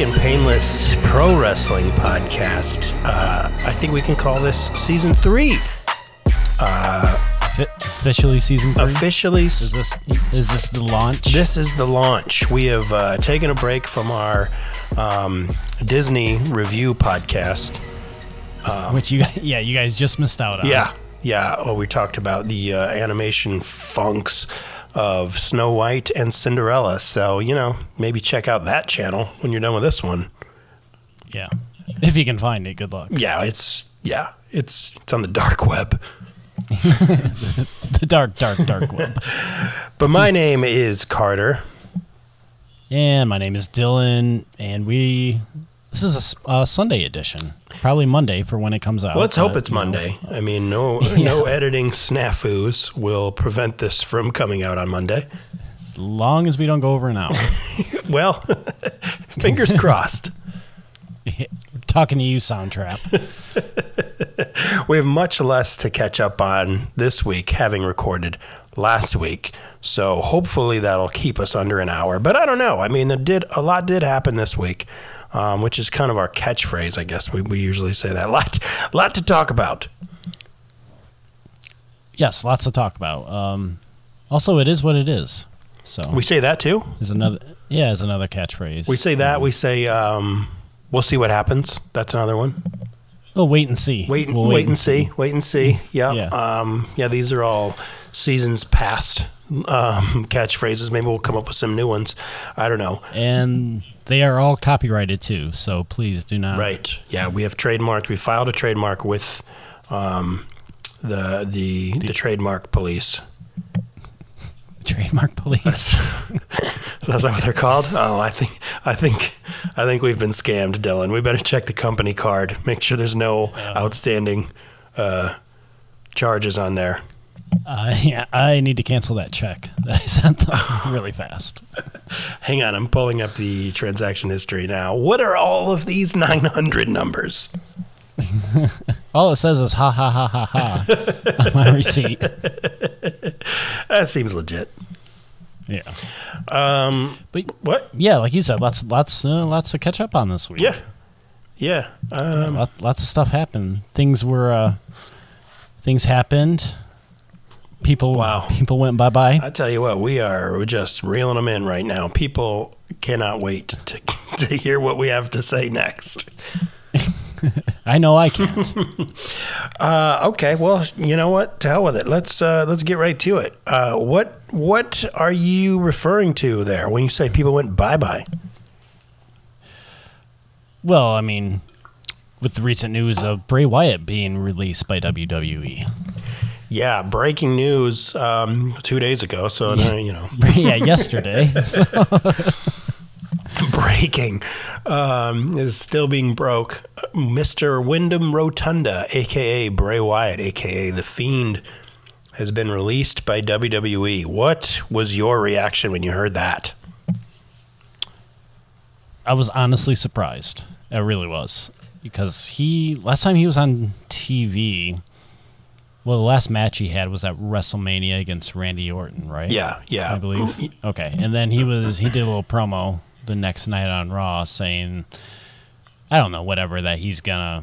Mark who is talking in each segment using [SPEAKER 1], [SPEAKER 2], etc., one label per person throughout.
[SPEAKER 1] welcome to the Quick and Painless Pro Wrestling Podcast. Uh, I think we can call this season three.
[SPEAKER 2] Fi- officially season three.
[SPEAKER 1] Officially,
[SPEAKER 2] is this is this the launch?
[SPEAKER 1] this is the launch. We have uh, taken a break from our um, Disney review podcast.
[SPEAKER 2] which you yeah you guys just missed out on.
[SPEAKER 1] Yeah, yeah. Oh, we talked about the uh, animation funks of Snow White and Cinderella. So you know, maybe check out that channel when you're done with this one.
[SPEAKER 2] yeah. If you can find it, good luck.
[SPEAKER 1] Yeah, it's yeah, it's it's on the dark web.
[SPEAKER 2] The dark, dark, dark web.
[SPEAKER 1] But my name is Carter.
[SPEAKER 2] And my name is Dylan, and we this is a a, Sunday edition, probably Monday for when it comes out.
[SPEAKER 1] Let's hope
[SPEAKER 2] but,
[SPEAKER 1] it's
[SPEAKER 2] you know,
[SPEAKER 1] Monday. I mean, no no editing snafus will prevent this from coming out on Monday.
[SPEAKER 2] as long as we don't go over an hour.
[SPEAKER 1] Well, fingers crossed.
[SPEAKER 2] Talking to you, Soundtrap.
[SPEAKER 1] We have much less to catch up on this week, having recorded last week. So hopefully that'll keep us under an hour. But I don't know. I mean, it did a lot did happen this week, um, which is kind of our catchphrase, I guess. We, we usually say that. Lot lot to talk about.
[SPEAKER 2] Yes, lots to talk about. Um, also, it is what it is. So
[SPEAKER 1] We say that too.
[SPEAKER 2] is another yeah, is another catchphrase.
[SPEAKER 1] We say that. We say um, we'll see what happens. That's another one.
[SPEAKER 2] We'll wait and see.
[SPEAKER 1] Wait,
[SPEAKER 2] We'll
[SPEAKER 1] wait, and see. Wait and see. Yeah.
[SPEAKER 2] Yeah.
[SPEAKER 1] Um, yeah. These are all seasons past um, catchphrases. Maybe we'll come up with some new ones. I don't know.
[SPEAKER 2] And they are all copyrighted too, so please do not.
[SPEAKER 1] Right. Yeah. We have trademarked. We filed a trademark with um, the, the the trademark police.
[SPEAKER 2] Trademark police.
[SPEAKER 1] That's not what they're called. Oh, I think I think I think we've been scammed, Dylan. We better check the company card. Make sure there's no outstanding uh, charges on there.
[SPEAKER 2] Uh, yeah, I need to cancel that check that I sent them really fast.
[SPEAKER 1] Hang on, I'm pulling up the transaction history now. What are all of these 900 numbers?
[SPEAKER 2] All it says is ha ha ha ha ha on my receipt.
[SPEAKER 1] That seems legit.
[SPEAKER 2] Yeah.
[SPEAKER 1] Um,
[SPEAKER 2] But
[SPEAKER 1] what?
[SPEAKER 2] yeah, like you said, lots lots uh, lots to catch up on this week.
[SPEAKER 1] Yeah, yeah. Um,
[SPEAKER 2] Lot, lots of stuff happened. Things were uh, things happened. People
[SPEAKER 1] Wow.
[SPEAKER 2] people went bye bye.
[SPEAKER 1] I tell you what, we are we're just reeling them in right now. People cannot wait to to hear what we have to say next.
[SPEAKER 2] I know I can't.
[SPEAKER 1] Uh, okay, well, you know what? To hell with it. Let's uh, let's get right to it. Uh, what what are you referring to there when you say people went bye bye?
[SPEAKER 2] well, I mean, with the recent news of Bray Wyatt being released by. WWE.
[SPEAKER 1] Yeah, breaking news um, two days ago. So uh, you know,
[SPEAKER 2] yeah, yesterday. So-
[SPEAKER 1] breaking um, is still being broke. Mr. Wyndham Rotunda, aka Bray Wyatt, aka The Fiend, has been released by WWE. What was your reaction when you heard that?
[SPEAKER 2] I was honestly surprised. I really was because he last time he was on TV. Well, the last match he had was at WrestleMania against Randy Orton, right?
[SPEAKER 1] Yeah, yeah.
[SPEAKER 2] I believe. Okay, and then he was he did a little promo the next night on Raw saying, I don't know, whatever that he's gonna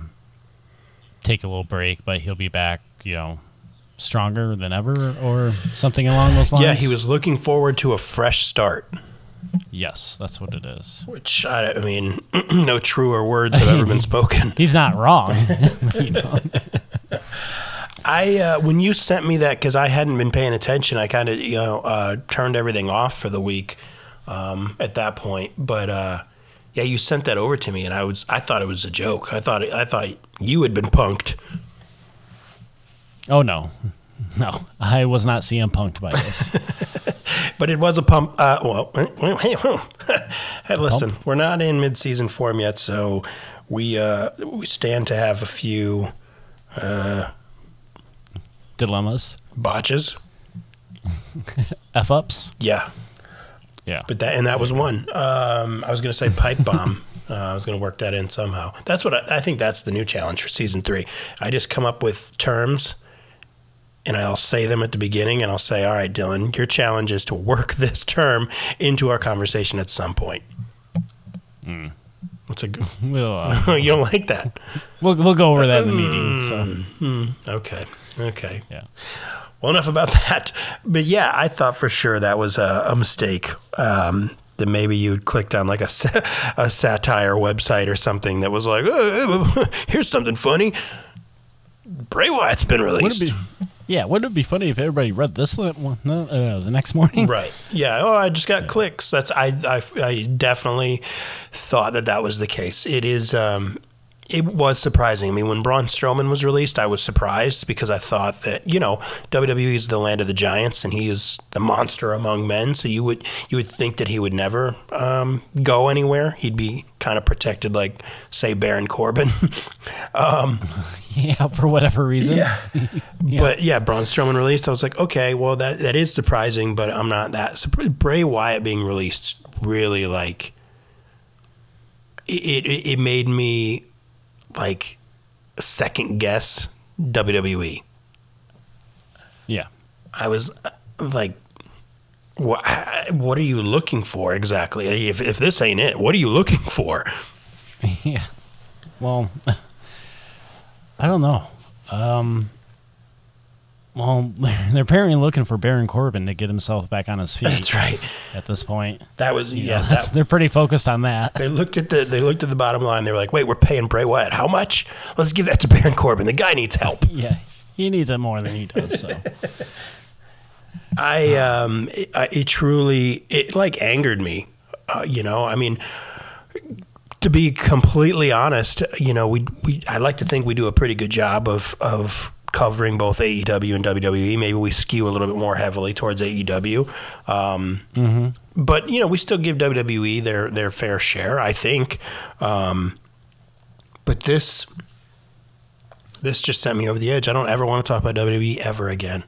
[SPEAKER 2] take a little break, but he'll be back, you know, stronger than ever or something along those lines.
[SPEAKER 1] Yeah, he was looking forward to a fresh start.
[SPEAKER 2] Yes, that's what it is.
[SPEAKER 1] Which I, I mean, no truer words have ever been spoken.
[SPEAKER 2] He's not wrong. you know.
[SPEAKER 1] I uh, when you sent me that because I hadn't been paying attention, I kind of you know uh, turned everything off for the week um, at that point. But uh, yeah, you sent that over to me, and I was I thought it was a joke. I thought I thought you had been punked.
[SPEAKER 2] Oh no, no, I was not CM punked by this.
[SPEAKER 1] But it was a pump. Uh, well, hey, listen, we're not in mid-season form yet, so we uh, we stand to have a few
[SPEAKER 2] Dilemmas,
[SPEAKER 1] botches.
[SPEAKER 2] f ups.
[SPEAKER 1] Yeah,
[SPEAKER 2] Yeah,
[SPEAKER 1] but that and that was one. Um, I was going to say pipe bomb. uh, I was going to work that in somehow. That's what I, I think. That's the new challenge for season three. I just come up with terms and I'll say them at the beginning, and I'll say, "All right, Dylan, your challenge is to work this term into our conversation at some point." What's a good?
[SPEAKER 2] We'll, uh,
[SPEAKER 1] you don't like that?
[SPEAKER 2] we'll we'll go over that in the meeting. So
[SPEAKER 1] Okay, okay.
[SPEAKER 2] yeah,
[SPEAKER 1] Well, enough about that. But yeah, I thought for sure that was a, a mistake. Um, that maybe you clicked on like a, a satire website or something that was like, "Uh, here's something funny. Bray Wyatt's been released.
[SPEAKER 2] be? Yeah, wouldn't it be funny if everybody read this one, uh, the next morning?
[SPEAKER 1] Right. Yeah. Oh, I just got clicks. That's I, I. I definitely thought that that was the case. It is. Um, it was surprising. I mean, when Braun Strowman was released, I was surprised because I thought that you know WWE is the land of the giants, and he is the monster among men. So you would you would think that he would never um, go anywhere. He'd be kind of protected, like say Baron Corbin.
[SPEAKER 2] Yeah, for whatever reason.
[SPEAKER 1] But yeah, Braun Strowman released. I was like, okay, well that that is surprising, but I'm not that surprised. Bray Wyatt being released really like it. It, it made me like second guess WWE.
[SPEAKER 2] Yeah.
[SPEAKER 1] I was like, what, what are you looking for exactly? If, if this ain't it, what are you looking for?
[SPEAKER 2] Yeah. Well, I don't know. Um, well, they're apparently looking for Baron Corbin to get himself back on his feet
[SPEAKER 1] That's right.
[SPEAKER 2] at this point.
[SPEAKER 1] That was
[SPEAKER 2] You
[SPEAKER 1] yeah.
[SPEAKER 2] know,
[SPEAKER 1] that,
[SPEAKER 2] they're pretty focused on that.
[SPEAKER 1] They looked at the they looked at the bottom line. They were like, "Wait, we're paying Bray Wyatt how much? Let's give that to Baron Corbin. The guy needs help."
[SPEAKER 2] Yeah, he needs it more than he does. So
[SPEAKER 1] I um, it, I- it truly it like angered me. Uh, you know, I mean, to be completely honest, you know, we we I like to think we do a pretty good job of of covering both AEW and WWE. Maybe we skew a little bit more heavily towards AEW. Um, But you know, we still give WWE their their fair share, I think. Um, but this this just sent me over the edge. I don't ever want to talk about WWE ever again.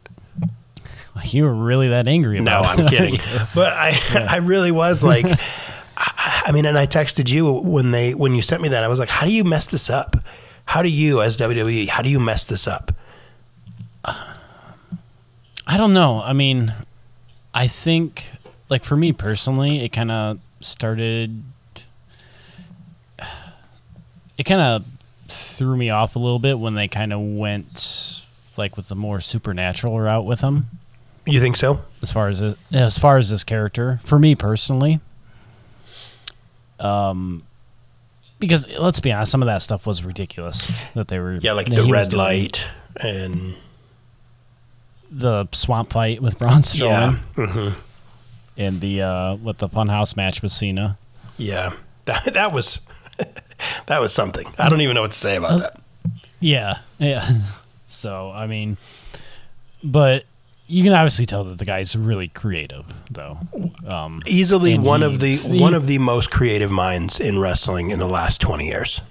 [SPEAKER 2] you were really that angry about
[SPEAKER 1] that.
[SPEAKER 2] No, I'm
[SPEAKER 1] kidding. But I, I really was like, I, I mean, and I texted you when they when you sent me that. I was like, how do you mess this up? How do you, as WWE, how do you mess this up?
[SPEAKER 2] I don't know. I mean, I think, like for me personally, it kind of started. It kind of threw me off a little bit when they kind of went like with the more supernatural route with him,
[SPEAKER 1] You think so?
[SPEAKER 2] as far as it, as far as this character. For me personally, um, because let's be honest, some of that stuff was ridiculous that they were.
[SPEAKER 1] Yeah, like the red light and
[SPEAKER 2] the swamp fight with Braun Strowman.
[SPEAKER 1] yeah, hmm
[SPEAKER 2] and the uh with the funhouse match with Cena.
[SPEAKER 1] yeah. That that was that was something. I don't even know what to say about that.
[SPEAKER 2] Yeah, yeah. So I mean, but you can obviously tell that the guy's really creative, though. Um,
[SPEAKER 1] Easily one
[SPEAKER 2] he-
[SPEAKER 1] of the
[SPEAKER 2] he-
[SPEAKER 1] one of the most creative minds in wrestling in the last twenty years.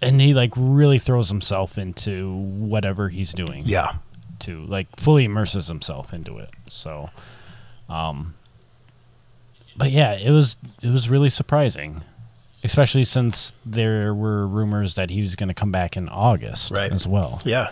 [SPEAKER 2] and he like really throws himself into whatever he's doing.
[SPEAKER 1] Yeah,
[SPEAKER 2] To like fully immerses himself into it. So, um, but yeah, it was it was really surprising. Especially since there were rumors that he was going to come back in August
[SPEAKER 1] Right.
[SPEAKER 2] as well.
[SPEAKER 1] Yeah.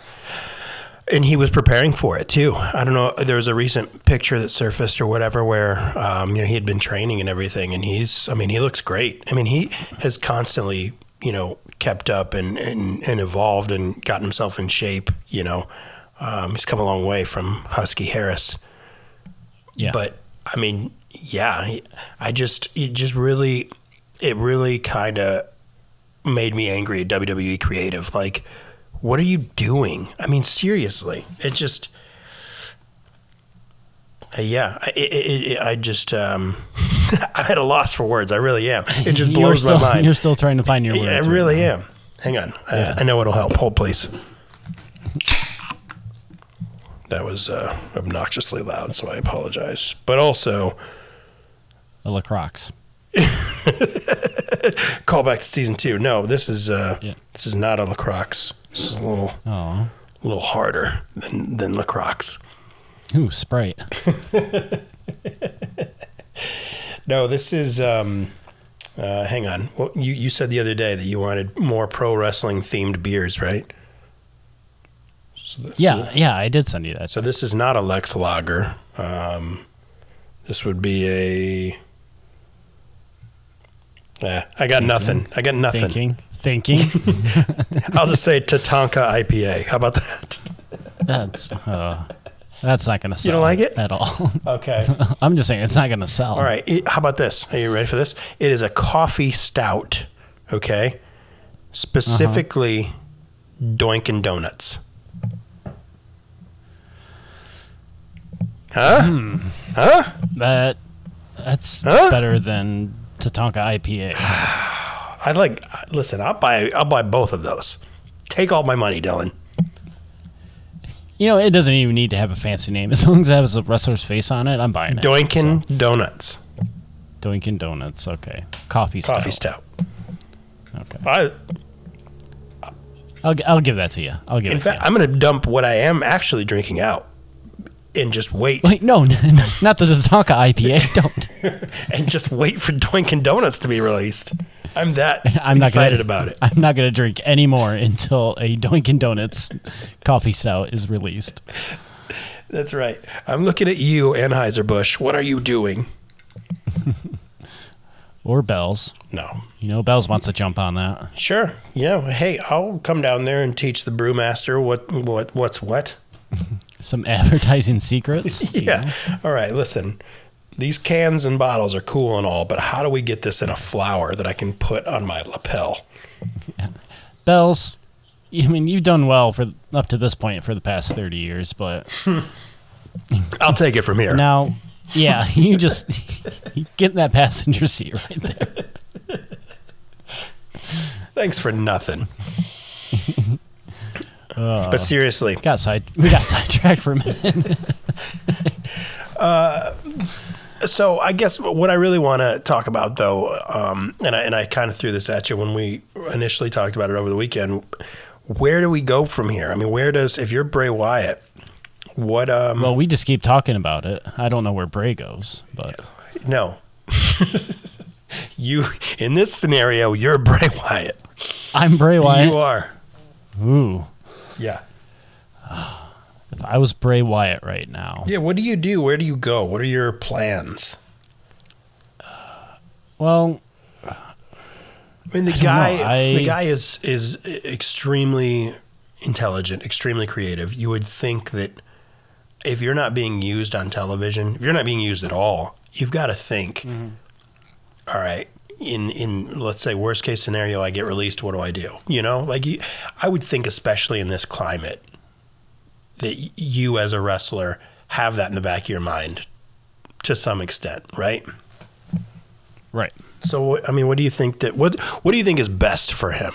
[SPEAKER 1] And he was preparing for it too. I don't know. There was a recent picture that surfaced or whatever where um, you know he had been training and everything, and he's. I mean, he looks great. I mean, he has constantly you know kept up and and, and evolved and gotten himself in shape. You know, um, he's come a long way from Husky Harris.
[SPEAKER 2] Yeah.
[SPEAKER 1] But I mean, yeah, I just it just really it really kind of made me angry at WWE creative. Like, what are you doing? I mean, seriously, it just. Uh, yeah, I- it, it, it, I just um, I'm at a loss for words. I really am. It just blows
[SPEAKER 2] still,
[SPEAKER 1] my mind.
[SPEAKER 2] You're still trying to find your
[SPEAKER 1] Yeah, I
[SPEAKER 2] words.
[SPEAKER 1] really am. Hang on. I, I know it'll help. Hold, please. That was uh, obnoxiously loud, so I apologize. But also,
[SPEAKER 2] A Lacroix.
[SPEAKER 1] call back to season two. No, this is uh,
[SPEAKER 2] Yeah.
[SPEAKER 1] this is not a Lacroix. This is a little, a little harder than than Lacroix.
[SPEAKER 2] ooh, Sprite.
[SPEAKER 1] No, this is. Um, uh, hang on. Well, you you said the other day that you wanted more pro wrestling themed beers, right? So
[SPEAKER 2] Yeah, yeah, I did send you that.
[SPEAKER 1] So this is not a Lex Lager. Um, this would be a. Yeah, I got nothing. I got nothing.
[SPEAKER 2] Thinking, thinking.
[SPEAKER 1] I'll just say Tatanka IPA. How about that?
[SPEAKER 2] that's uh, that's not gonna sell.
[SPEAKER 1] You don't like it?
[SPEAKER 2] at all?
[SPEAKER 1] Okay.
[SPEAKER 2] I'm just saying it's not gonna sell.
[SPEAKER 1] All right. How about this? Are you ready for this? It is a coffee stout. Okay. Specifically, Doinkin' Donuts. Huh? Hmm. Huh?
[SPEAKER 2] That that's
[SPEAKER 1] Huh?
[SPEAKER 2] better than Tatanka IPA.
[SPEAKER 1] I'd like. Listen, I'll buy. I'll buy both of those. Take all my money, Dylan.
[SPEAKER 2] You know, it doesn't even need to have a fancy name. As long as it has a wrestler's face on it, I'm buying it.
[SPEAKER 1] Doinkin' Donuts.
[SPEAKER 2] So, Doinkin' Donuts. Okay. Coffee stout.
[SPEAKER 1] Coffee stout.
[SPEAKER 2] Okay.
[SPEAKER 1] I,
[SPEAKER 2] I'll, gi- I'll give that to you. I'll give
[SPEAKER 1] in
[SPEAKER 2] it
[SPEAKER 1] fact,
[SPEAKER 2] to you.
[SPEAKER 1] In fact, I'm going to dump what I am actually drinking out and just wait
[SPEAKER 2] Wait, no, not the Tatanka IPA. Don't.
[SPEAKER 1] and just wait for Doinkin' Donuts to be released. I'm that
[SPEAKER 2] I'm not
[SPEAKER 1] excited
[SPEAKER 2] gonna,
[SPEAKER 1] about it.
[SPEAKER 2] I'm not going to drink any more until a Dunkin' Donuts coffee stout is released.
[SPEAKER 1] That's right. I'm looking at you, Anheuser-Busch. What are you doing?
[SPEAKER 2] Or Bell's.
[SPEAKER 1] No.
[SPEAKER 2] You know, Bell's wants to jump on that.
[SPEAKER 1] Sure. Yeah. Hey, I'll come down there and teach the brewmaster what what what's what.
[SPEAKER 2] Some advertising secrets. you know?
[SPEAKER 1] Yeah. All right. Listen, these cans and bottles are cool and all, but how do we get this in a flower that I can put on my lapel?
[SPEAKER 2] Bell's. I mean, you've done well for up to this point for the past 30 years, but
[SPEAKER 1] I'll take it from here.
[SPEAKER 2] now, yeah, you just get in that passenger seat right there.
[SPEAKER 1] Thanks for nothing. But seriously,
[SPEAKER 2] Got side. We got sidetracked for a minute.
[SPEAKER 1] so I guess what I really want to talk about, though, um, and I and I kind of threw this at you when we initially talked about it over the weekend. Where do we go from here? I mean, where does if you're Bray Wyatt, what? Um,
[SPEAKER 2] Well, we just keep talking about it. I don't know where Bray goes, but
[SPEAKER 1] no, you in this scenario, you're Bray Wyatt.
[SPEAKER 2] I'm Bray Wyatt.
[SPEAKER 1] You are.
[SPEAKER 2] Ooh,
[SPEAKER 1] Yeah.
[SPEAKER 2] if I was Bray Wyatt right now,
[SPEAKER 1] Yeah. What do you do? Where do you go? What are your plans?
[SPEAKER 2] well,
[SPEAKER 1] I mean, the
[SPEAKER 2] don't
[SPEAKER 1] guy,
[SPEAKER 2] know. I-
[SPEAKER 1] the guy is is extremely intelligent, extremely creative. You would think that if you're not being used on television, if you're not being used at all, you've got to think. Mm-hmm. "All right, in in let's say worst case scenario, I get released. What do I do? You know, like you, I would think, especially in this climate, that you as a wrestler have that in the back of your mind to some extent, right?
[SPEAKER 2] right.
[SPEAKER 1] So, I mean, what do you think that what what do you think is best for him?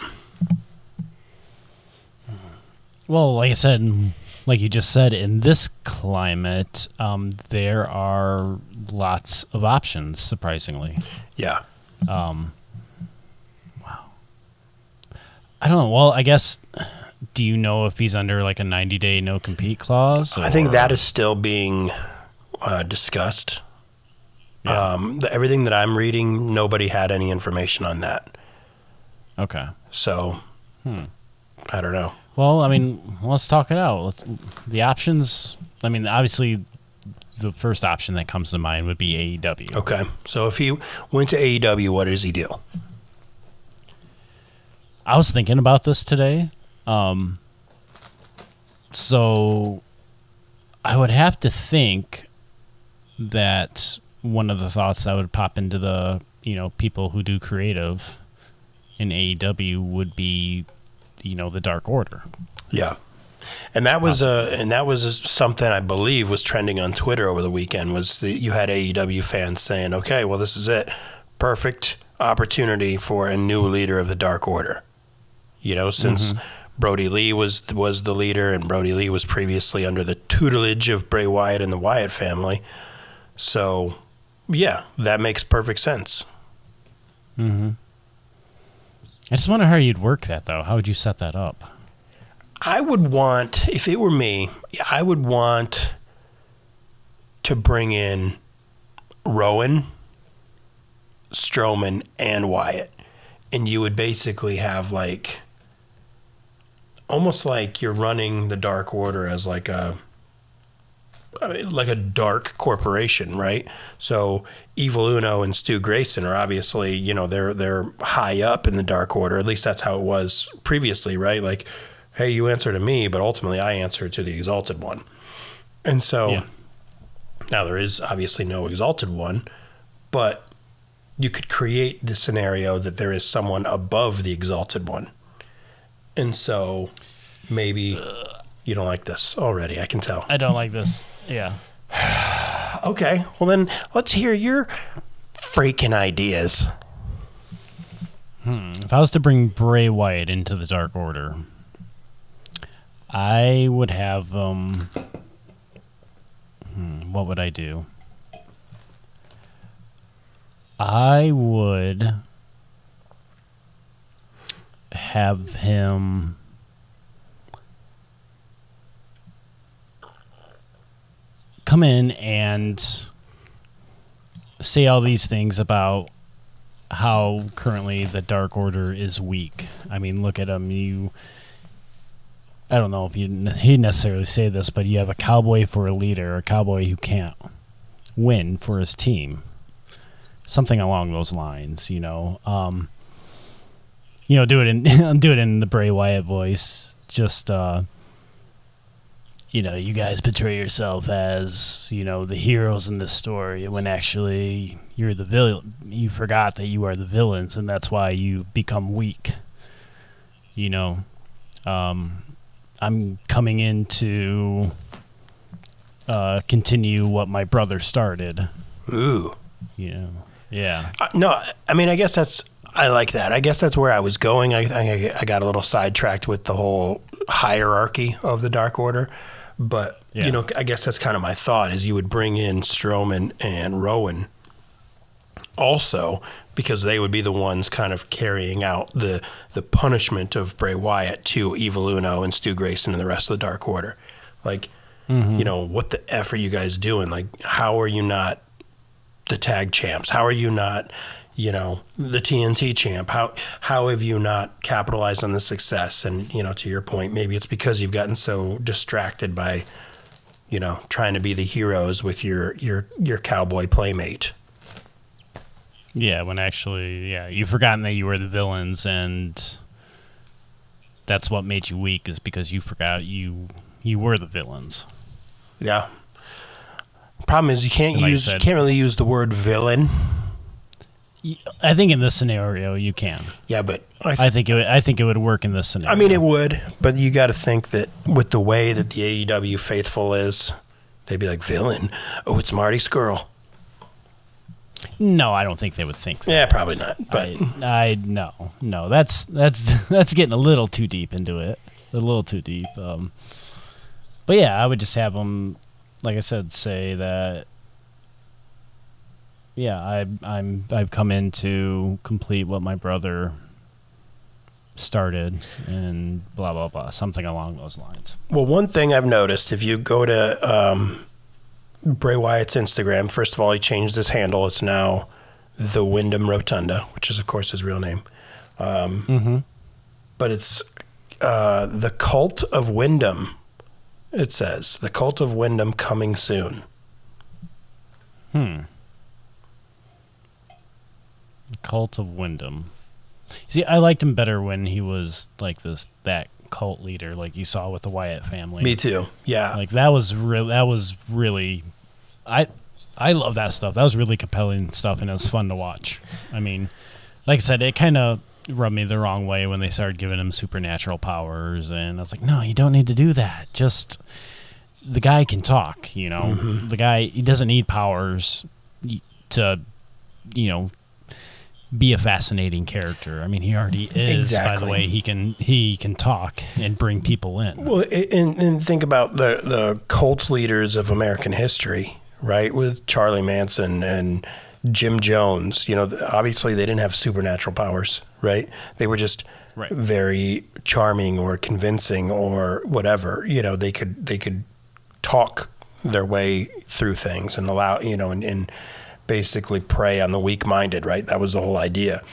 [SPEAKER 2] Well, like I said, like you just said, in this climate, um, there are lots of options. Surprisingly,
[SPEAKER 1] Yeah,
[SPEAKER 2] I don't know. Well, I guess. Do you know if he's under like a 90 day no compete clause?
[SPEAKER 1] I think that is still being uh, discussed.
[SPEAKER 2] Yeah.
[SPEAKER 1] Um, the, everything that I'm reading, nobody had any information on that.
[SPEAKER 2] okay.
[SPEAKER 1] So,
[SPEAKER 2] Hmm.
[SPEAKER 1] I don't know.
[SPEAKER 2] Well, I mean, let's talk it out. Let's, the options. I mean, obviously, the first option that comes to mind would be AEW.
[SPEAKER 1] Okay, so if he went to AEW, what does he do?
[SPEAKER 2] I was thinking about this today. Um, so I would have to think that one of the thoughts that would pop into the you know people who do creative in AEW would be you know the Dark Order.
[SPEAKER 1] Yeah, and that was uh, and that was something I believe was trending on Twitter over the weekend. Was that you had AEW fans saying, "Okay, well, this is it, perfect opportunity for a new leader of the Dark Order." You know, since Brodie Lee was was the leader, and Brodie Lee was previously under the tutelage of Bray Wyatt and the Wyatt family. So, yeah, that makes perfect sense. Hmm.
[SPEAKER 2] I just wonder how you'd work that though. How would you set that up?
[SPEAKER 1] I would want, if it were me, I would want to bring in Rowan, Strowman, and Wyatt. And you would basically have like almost like you're running the Dark Order as like a I mean, like a dark corporation, right? So Evil Uno and Stu Grayson are obviously, you know, they're they're high up in the Dark Order. At least that's how it was previously, right? Like, hey, you answer to me, but ultimately I answer to the Exalted One. And so
[SPEAKER 2] Yeah.
[SPEAKER 1] now there is obviously no Exalted One, but you could create the scenario that there is someone above the Exalted One. And so maybe you don't like this already, I can tell.
[SPEAKER 2] I don't like this. Yeah.
[SPEAKER 1] Okay, well then let's hear your freaking ideas. Hmm.
[SPEAKER 2] If I was to bring Bray Wyatt into the Dark Order, I would have um. hmm, what would I do? I would have him. Come in and say all these things about how currently the Dark Order is weak. I mean, look at him. You, I don't know if you he necessarily say this, but you have a cowboy for a leader, a cowboy who can't win for his team, something along those lines. You know, um, you know, do it in do it in the Bray Wyatt voice. Just uh, you know, you guys portray yourself as you know the heroes in this story when actually you're the villain. You forgot that you are the villains, and that's why you become weak. You know, um, I'm coming in to uh, continue what my brother started.
[SPEAKER 1] Ooh.
[SPEAKER 2] You know, yeah,
[SPEAKER 1] Uh, no, I mean, I guess that's, I like that. I guess that's where I was going. I, I, I got a little sidetracked with the whole hierarchy of the Dark Order. But,
[SPEAKER 2] Yeah.
[SPEAKER 1] you know, I guess that's kind of my thought is you would bring in Strowman and Rowan also because they would be the ones kind of carrying out the the punishment of Bray Wyatt to Evil Uno and Stu Grayson and the rest of the Dark Order. Like, mm-hmm. you know, what the F are you guys doing? Like, how are you not the tag champs? How are you not, you know, the TNT champ? How how have you not capitalized on the success? And you know, to your point, maybe it's because you've gotten so distracted by, you know, trying to be the heroes with your your your cowboy playmate.
[SPEAKER 2] Yeah. When actually, yeah, you've forgotten that you were the villains, and that's what made you weak is because you forgot you you were the villains.
[SPEAKER 1] Yeah. Problem is, you can't
[SPEAKER 2] like
[SPEAKER 1] use you
[SPEAKER 2] said-
[SPEAKER 1] can't really use the word villain.
[SPEAKER 2] I think in this scenario you can.
[SPEAKER 1] Yeah, but I,
[SPEAKER 2] I think it. Would, I think it would work in this scenario.
[SPEAKER 1] I mean it would, but you got to think that with the way that the AEW faithful is, they'd be like villain. Oh, it's Marty Scurll.
[SPEAKER 2] No, I don't think they would think that.
[SPEAKER 1] Yeah, probably not. But
[SPEAKER 2] I, I no, no. That's that's that's getting a little too deep into it. A little too deep. Um, but yeah, I would just have them, like I said, say that. Yeah, I, I'm. I've come in to complete what my brother started, and blah blah blah, something along those lines.
[SPEAKER 1] Well, one thing I've noticed if you go to um, Bray Wyatt's Instagram, first of all, he changed his handle. It's now the Wyndham Rotunda, which is, of course, his real name. Um,
[SPEAKER 2] Mm-hmm.
[SPEAKER 1] But it's uh, the Cult of Wyndham. It says the Cult of Wyndham coming soon.
[SPEAKER 2] Hmm. Cult of Wyndham. See, I liked him better when he was like this that cult leader, like you saw with the Wyatt family.
[SPEAKER 1] Me too. Yeah.
[SPEAKER 2] Like that was real. That was really, I, I love that stuff. That was really compelling stuff, and it was fun to watch. I mean, like I said, it kind of rubbed me the wrong way when they started giving him supernatural powers, and I was like, no, you don't need to do that. Just the guy can talk. You know, mm-hmm. the guy he doesn't need powers to, you know. Be a fascinating character. I mean, he already is. By the way, he can he can talk and bring people in.
[SPEAKER 1] Well, and, and think about the, the cult leaders of American history, right? With Charlie Manson and Jim Jones. You know, obviously they didn't have supernatural powers, right? They were just
[SPEAKER 2] Right.
[SPEAKER 1] very charming or convincing or whatever. You know, they could they could talk their way through things and allow you know and, and basically prey on the weak minded, right? That was the whole idea.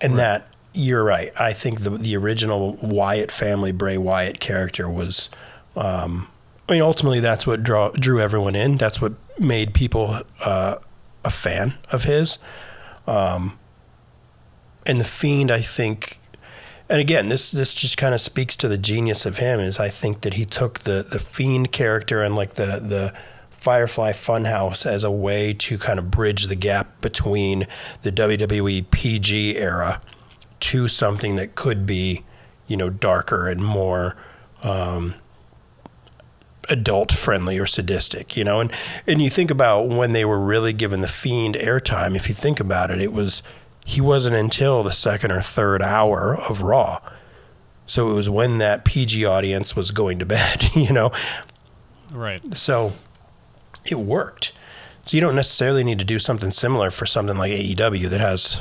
[SPEAKER 1] And that you're right. I think the the original Wyatt family Bray Wyatt character was. Um, I mean, ultimately, that's what draw, drew everyone in. That's what made people uh, a fan of his. Um, and the Fiend, I think, and again, this this just kind of speaks to the genius of him. Is I think that he took the the Fiend character and like the the Firefly Funhouse as a way to kind of bridge the gap between the WWE PG era to something that could be, you know, darker and more um, adult friendly or sadistic, you know. And and you think about when they were really given the fiend airtime. If you think about it, it was he wasn't until the second or third hour of Raw. So it was when that PG audience was going to bed, you know.
[SPEAKER 2] Right.
[SPEAKER 1] So it worked. So you don't necessarily need to do something similar for something like AEW that has,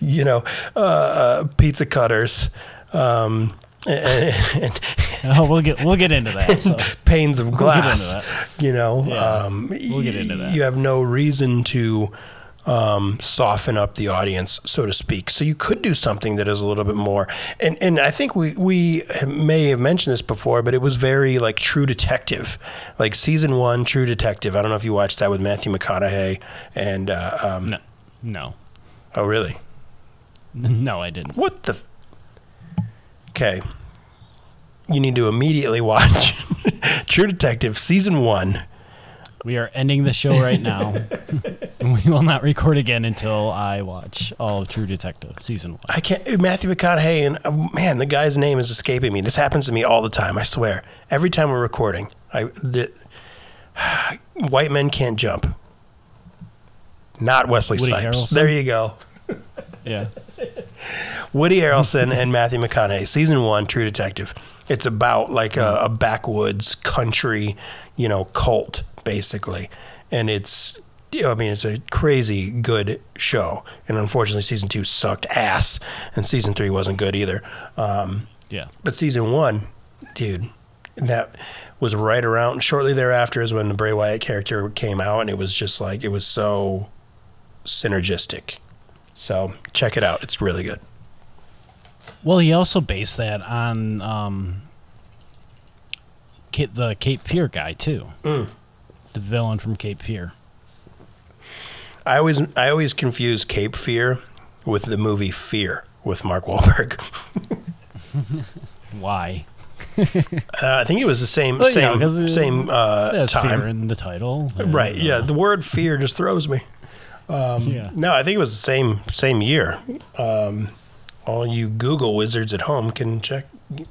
[SPEAKER 1] you know, uh, uh, pizza cutters, um, and, and,
[SPEAKER 2] Oh, we'll get we'll get into that. So.
[SPEAKER 1] panes of glass.
[SPEAKER 2] that.
[SPEAKER 1] You know,
[SPEAKER 2] Yeah,
[SPEAKER 1] um,
[SPEAKER 2] we'll get into that.
[SPEAKER 1] You have no reason to um, soften up the audience, so to speak. So you could do something that is a little bit more. And and I think we we may have mentioned this before, but it was very like True Detective, like season one True Detective. I don't know if you watched that with Matthew McConaughey and. Uh, um,
[SPEAKER 2] No, no,
[SPEAKER 1] Oh really?
[SPEAKER 2] no, I didn't.
[SPEAKER 1] What the? Okay. You need to immediately watch True Detective season one.
[SPEAKER 2] We are ending the show right now, and we will not record again until I watch all of True Detective season one.
[SPEAKER 1] I can't. Matthew McConaughey and uh, man, the guy's name is escaping me. This happens to me all the time. I swear. Every time we're recording, I the, white men can't jump. Not Wesley
[SPEAKER 2] Woody
[SPEAKER 1] Snipes.
[SPEAKER 2] Harrelson?
[SPEAKER 1] There you go.
[SPEAKER 2] Yeah,
[SPEAKER 1] Woody Harrelson and Matthew McConaughey, season one, True Detective. It's about like a, a backwoods country, you know, cult basically, and it's. You know, I mean, it's a crazy good show, and unfortunately, season two sucked ass, and season three wasn't good either. Um,
[SPEAKER 2] yeah.
[SPEAKER 1] But season one, dude, that was right around shortly thereafter is when the Bray Wyatt character came out, and it was just like it was so synergistic. So check it out; it's really good.
[SPEAKER 2] Well, he also based that on um, the Cape Fear guy too,
[SPEAKER 1] Mm.
[SPEAKER 2] the villain from Cape Fear.
[SPEAKER 1] I always I always confuse Cape Fear with the movie Fear with Mark Wahlberg.
[SPEAKER 2] Why?
[SPEAKER 1] Uh, I think it was the same
[SPEAKER 2] Well,
[SPEAKER 1] same
[SPEAKER 2] it-
[SPEAKER 1] same uh, time.
[SPEAKER 2] in the title, and,
[SPEAKER 1] Right? Yeah,
[SPEAKER 2] uh,
[SPEAKER 1] the word fear just throws me.
[SPEAKER 2] Yeah.
[SPEAKER 1] No, I think it was the same same year. Um, all you Google wizards at home can check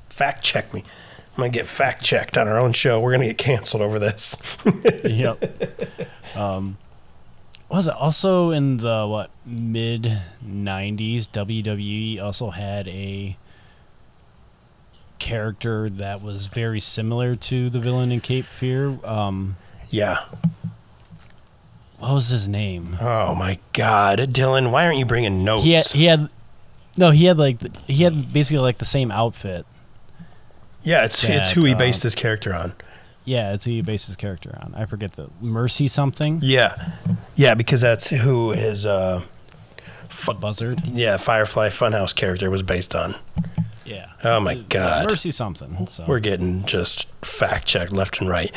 [SPEAKER 1] fact check me. I'm gonna get fact checked on our own show. We're gonna get canceled over this.
[SPEAKER 2] yep. Um, was it also in the what mid '90s? WWE also had a character that was very similar to the villain in Cape Fear. Um,
[SPEAKER 1] yeah.
[SPEAKER 2] What was his name?
[SPEAKER 1] Oh my God, Dylan, why aren't you bringing notes?
[SPEAKER 2] He had, he had no, he had like he had basically like the same outfit.
[SPEAKER 1] yeah, it's it's who he
[SPEAKER 2] uh,
[SPEAKER 1] based his character on.
[SPEAKER 2] Yeah, it's who he based his character on. I forget the Mercy something.
[SPEAKER 1] Yeah, yeah, because that's who his uh,
[SPEAKER 2] buzzard.
[SPEAKER 1] yeah Firefly Funhouse character was based on.
[SPEAKER 2] Yeah.
[SPEAKER 1] Oh my God.
[SPEAKER 2] Mercy something. So
[SPEAKER 1] We're getting just fact checked left and right.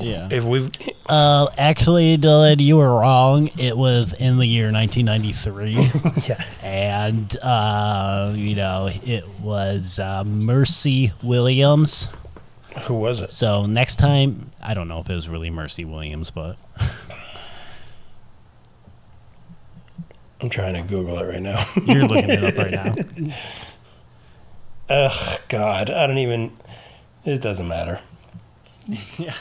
[SPEAKER 2] Yeah.
[SPEAKER 1] If we've
[SPEAKER 2] Uh, actually, Dylan, you were wrong. It was in the year 1993,
[SPEAKER 1] yeah.
[SPEAKER 2] and uh, you know it was uh, Mercy Williams.
[SPEAKER 1] Who was it?
[SPEAKER 2] So next time, I don't know if it was really Mercy Williams, but
[SPEAKER 1] I'm trying to Google it right now.
[SPEAKER 2] you're looking it up right now.
[SPEAKER 1] Ugh, God, I don't even. It doesn't matter.
[SPEAKER 2] Yeah.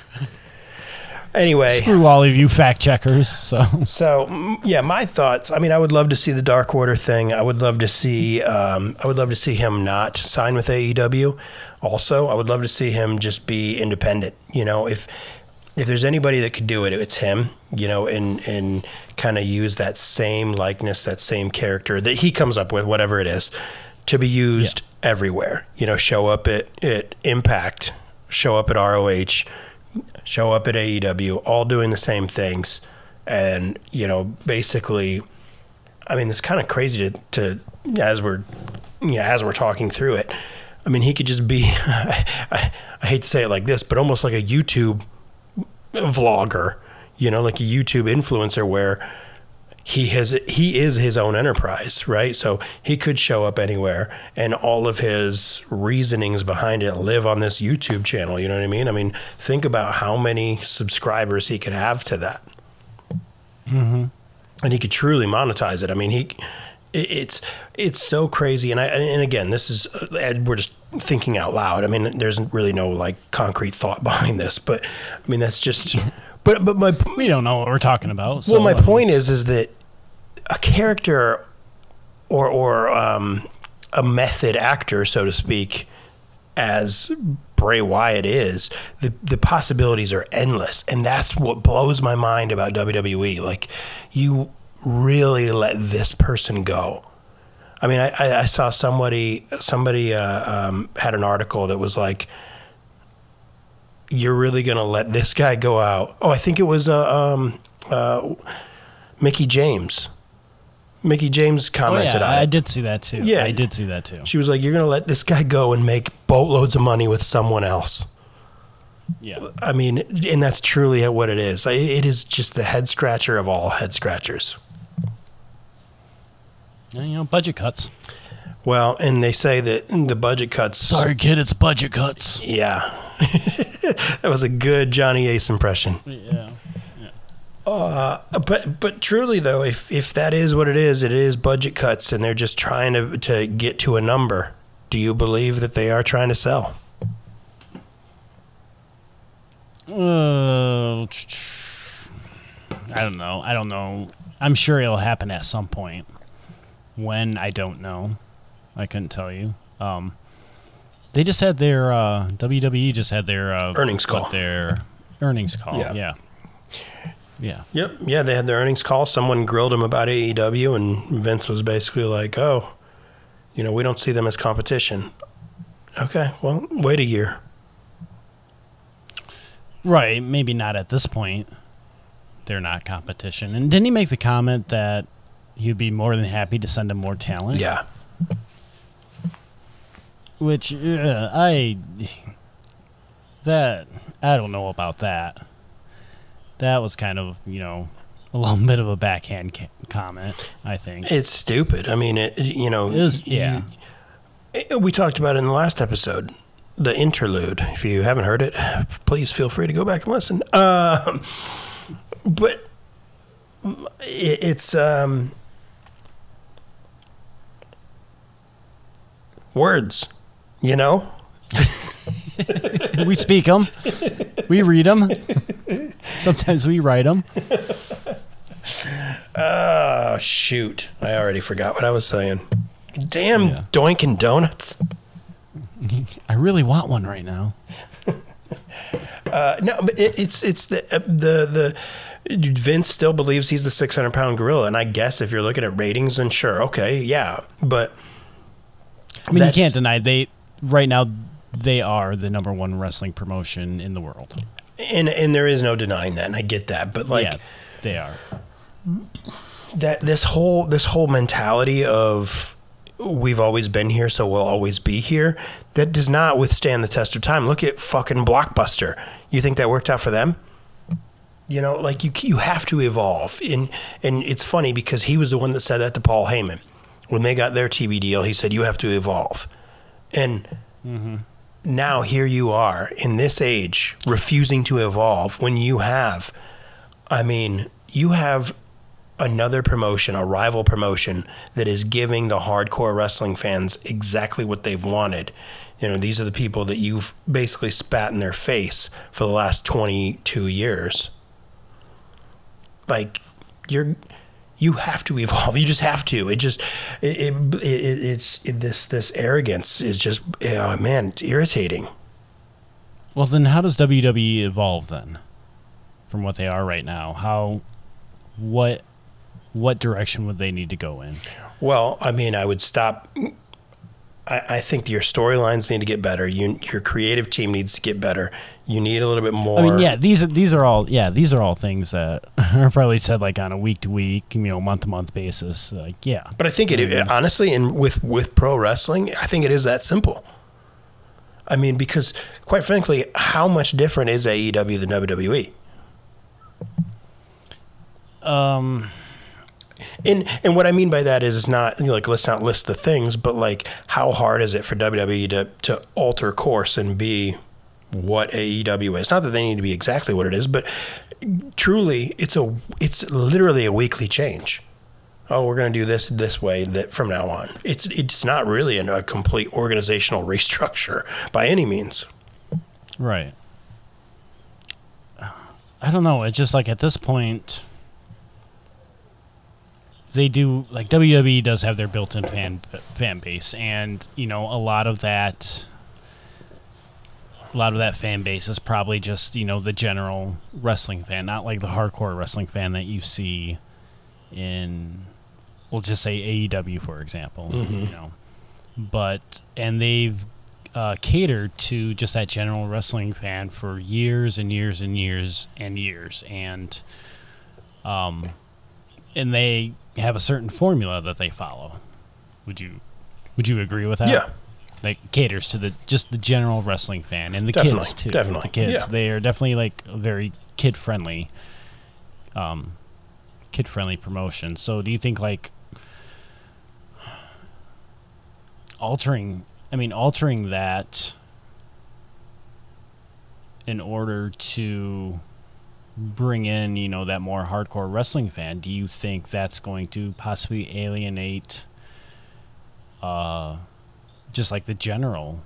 [SPEAKER 1] Anyway,
[SPEAKER 2] Screw all of you fact checkers. So
[SPEAKER 1] so yeah, my thoughts. I mean, I would love to see the Dark Order thing. I would love to see. Um, I would love to see him not sign with AEW. Also, I would love to see him just be independent. You know, if if there's anybody that could do it, it's him. You know, and and kind of use that same likeness, that same character that he comes up with, whatever it is, to be used everywhere. You know, show up at at Impact, show up at ROH, show up at AEW, all doing the same things, and you know, basically. I mean, it's kind of crazy to, to as we're yeah, as we're talking through it. I mean, he could just be. I, I hate to say it like this, but almost like a YouTube vlogger. You know, like a YouTube influencer where he has he is his own enterprise, right? So he could show up anywhere, and all of his reasonings behind it live on this YouTube channel. You know what I mean? I mean, think about how many subscribers he could have to that, mm-hmm. and he could truly monetize it. I mean, he it's it's so crazy, and I and again, this is uh, we're just thinking out loud. I mean, there's really no like concrete thought behind this, but I mean that's just. But but my
[SPEAKER 2] we don't know what we're talking about.
[SPEAKER 1] So, well, my point is is that a character or or um, a method actor, so to speak, as Bray Wyatt is, the the possibilities are endless, and that's what blows my mind about WWE. Like you really let this person go. I mean, I, I saw somebody somebody uh, um, had an article that was like you're really going to let this guy go out. Oh, I think it was uh, um, uh, Mickie James. Mickie James commented
[SPEAKER 2] oh, yeah,
[SPEAKER 1] on it.
[SPEAKER 2] I did see that too. Yeah, I did see that too.
[SPEAKER 1] She was like, "You're going to let this guy go and make boatloads of money with someone else."
[SPEAKER 2] Yeah.
[SPEAKER 1] I mean, and that's truly what it is. It is just the head scratcher of all head scratchers.
[SPEAKER 2] You know, budget cuts.
[SPEAKER 1] Well, and they say that the budget cuts.
[SPEAKER 2] Sorry, kid, it's budget cuts.
[SPEAKER 1] Yeah, that was a good Johnny Ace impression.
[SPEAKER 2] Yeah.
[SPEAKER 1] Uh, but but truly though, if if that is what it is, it is budget cuts, and they're just trying to to get to a number. Do you believe that they are trying to sell?
[SPEAKER 2] Uh, I don't know. I don't know. I'm sure it'll happen at some point. When I don't know. I couldn't tell you. Um, they just had their uh, WWE just had their uh,
[SPEAKER 1] earnings call.
[SPEAKER 2] Their earnings call. Yeah. yeah. Yeah.
[SPEAKER 1] Yep. Yeah, they had their earnings call. Someone grilled them about AEW, and Vince was basically like, "Oh, you know, we don't see them as competition." Okay, well, wait a year.
[SPEAKER 2] Right. Maybe not at this point. They're not competition. And didn't he make the comment that he'd be more than happy to send him more talent?
[SPEAKER 1] Yeah
[SPEAKER 2] which uh, I that I don't know about that. That was kind of you know a little bit of a backhand ca- comment. I think
[SPEAKER 1] it's stupid. I mean, it you know
[SPEAKER 2] it was, yeah.
[SPEAKER 1] You, we talked about it in the last episode, the interlude. If you haven't heard it, please feel free to go back and listen. Um, but it, it's um, words you know?
[SPEAKER 2] we speak them. We read them. Sometimes we write them.
[SPEAKER 1] Oh, shoot. I already forgot what I was saying. Damn yeah. Doinkin' Donuts.
[SPEAKER 2] I really want one right now.
[SPEAKER 1] Uh, no, but it, it's it's the uh, the the Vince still believes he's the 600 pound gorilla, and I guess if you're looking at ratings, then sure, okay, yeah, but
[SPEAKER 2] I mean, you can't deny they right now they are the number one wrestling promotion in the world.
[SPEAKER 1] And and there is no denying that, and I get that. But like, yeah,
[SPEAKER 2] they are.
[SPEAKER 1] That this whole this whole mentality of we've always been here, so we'll always be here. That does not withstand the test of time. Look at fucking Blockbuster. You think that worked out for them? You know, like you you have to evolve. And and it's funny because he was the one that said that to Paul Heyman when they got their TV deal. He said you have to evolve. And mm-hmm. now here you are in this age refusing to evolve when you have, I mean, you have another promotion, a rival promotion that is giving the hardcore wrestling fans exactly what they've wanted. You know, these are the people that you've basically spat in their face for the last 22 years. Like, you're you have to evolve. You just have to. It just it, it, it it's it, this this arrogance is just oh, man, it's irritating.
[SPEAKER 2] Well, then how does WWE evolve then? From what they are right now, how what what direction would they need to go in?
[SPEAKER 1] Well, I mean, I would stop. I, I think your storylines need to get better. You, your creative team needs to get better. You need a little bit more.
[SPEAKER 2] I mean, yeah, these these are all yeah, these are all things that are probably said like on a week to week, you know, month to month basis. Like, yeah,
[SPEAKER 1] But I think it, it honestly, and with with pro wrestling, I think it is that simple. I mean, because quite frankly, how much different is AEW than WWE?
[SPEAKER 2] um,
[SPEAKER 1] And and what I mean by that is not like let's not list the things, but like how hard is it for WWE to to alter course and be what AEW is? Not that they need to be exactly what it is, but truly, it's a it's literally a weekly change. Oh, we're going to do this this way that from now on. It's it's not really a, complete organizational restructure by any means.
[SPEAKER 2] right. I don't know. It's just like at this point, they do like WWE does have their built-in fan fan base, and you know a lot of that. A lot of that fan base is probably just you know the general wrestling fan, not like the hardcore wrestling fan that you see in, we'll just say AEW for example. You know, but and they've uh, catered to just that general wrestling fan for years and years and years and years, and um, and they have a certain formula that they follow. Would you would you agree with that?
[SPEAKER 1] Yeah.
[SPEAKER 2] Like caters to the just the general wrestling fan and the
[SPEAKER 1] Definitely,
[SPEAKER 2] kids too.
[SPEAKER 1] definitely,
[SPEAKER 2] the kids.
[SPEAKER 1] yeah.
[SPEAKER 2] They are definitely like very kid friendly, um, kid friendly promotion. So do you think like altering? I mean, altering that in order to bring in, you know, that more hardcore wrestling fan, do you think that's going to possibly alienate uh just like the general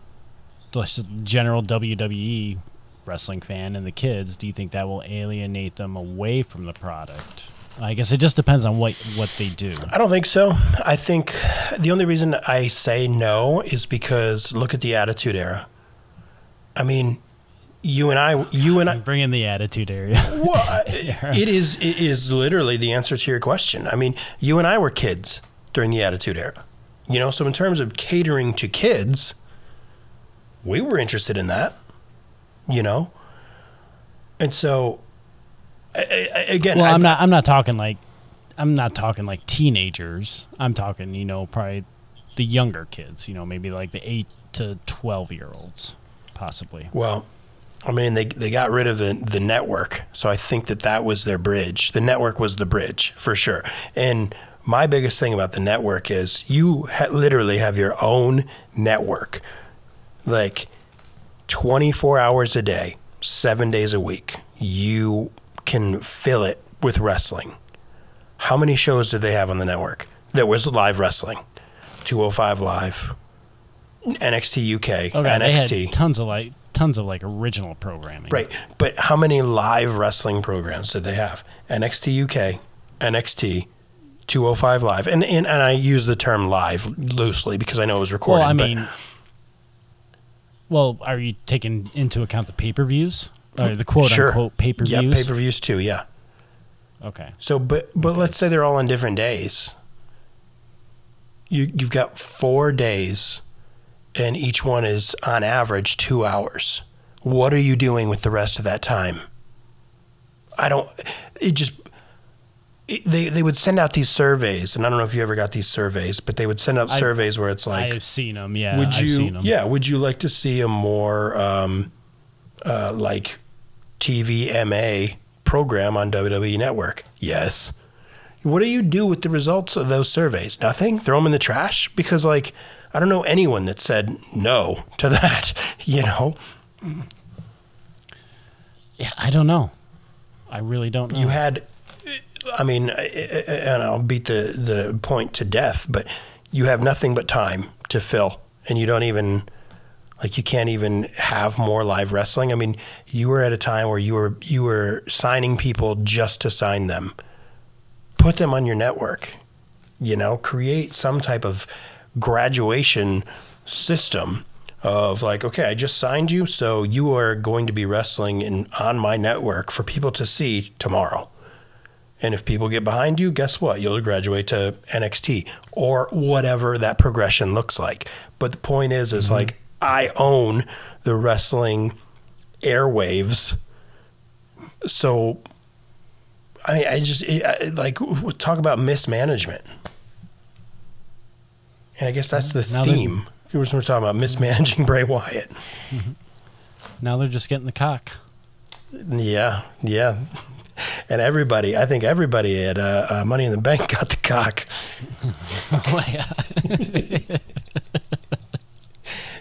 [SPEAKER 2] the general WWE wrestling fan and the kids, do you think that will alienate them away from the product? I guess it just depends on what what they do.
[SPEAKER 1] I don't think so. I think the only reason I say no is because look at the Attitude Era. I mean, you and I, you and I,
[SPEAKER 2] Bring in the attitude area.
[SPEAKER 1] well, I- it is it is literally the answer to your question. I mean, you and I were kids during the Attitude Era. You know, so in terms of catering to kids, we were interested in that. You know, and so I, I, again,
[SPEAKER 2] well,
[SPEAKER 1] I,
[SPEAKER 2] I'm not I'm not talking like I'm not talking like teenagers. I'm talking, you know, probably the younger kids, you know, maybe like the 8 to 12 year olds possibly.
[SPEAKER 1] Well, I mean, they they got rid of the the network, so I think that that was their bridge. The network was the bridge for sure. And my biggest thing about the network is you ha- literally have your own network, like twenty four hours a day, seven days a week. You can fill it with wrestling. How many shows did they have on the network that was live wrestling? Two hundred five live. NXT UK,
[SPEAKER 2] Okay, oh,
[SPEAKER 1] NXT.
[SPEAKER 2] they had tons of like tons of like original programming.
[SPEAKER 1] Right. But how many live wrestling programs did they have? NXT UK, NXT, 205 Live. And, and, and I use the term live loosely because I know it was recorded.
[SPEAKER 2] Well, I mean, well, are you taking into account the pay per views? Or the quote
[SPEAKER 1] sure.
[SPEAKER 2] unquote pay per
[SPEAKER 1] Yeah,
[SPEAKER 2] views?
[SPEAKER 1] pay per views too, yeah.
[SPEAKER 2] okay.
[SPEAKER 1] So, but but let's say they're all on different days. You you've got four days, and each one is on average two hours. What are you doing with the rest of that time? I don't. It just. They they would send out these surveys, and I don't know if you ever got these surveys, but they would send out
[SPEAKER 2] I-
[SPEAKER 1] surveys where it's like,
[SPEAKER 2] I've seen them. Yeah,
[SPEAKER 1] would
[SPEAKER 2] I've
[SPEAKER 1] you
[SPEAKER 2] seen them.
[SPEAKER 1] yeah would you like to see a more um, uh, like tvma program on wwe network yes what do you do with the results of those surveys nothing throw them in the trash because like i don't know anyone that said no to that you know
[SPEAKER 2] Yeah, I don't know. I really don't know.
[SPEAKER 1] you had i mean and i'll beat the, the point to death but you have nothing but time to fill and you don't even like you can't even have more live wrestling. I mean you were at a time where you were you were signing people just to sign them. Put them on your network you know? Create some type of graduation system of like okay i just signed you so you are going to be wrestling in on my network for people to see tomorrow and if people get behind you, guess what? You'll graduate to NXT or whatever that progression looks like. But the point is, is mm-hmm. like I own the wrestling airwaves. So, I mean, I just I, I- like talk about mismanagement, and I guess that's the
[SPEAKER 2] Now
[SPEAKER 1] theme. We're we're talking about mismanaging Bray Wyatt. Mm-hmm.
[SPEAKER 2] Now they're just getting the cock.
[SPEAKER 1] Yeah, yeah. And everybody, I think everybody at uh, uh, Money in the Bank got the cock.
[SPEAKER 2] oh yeah.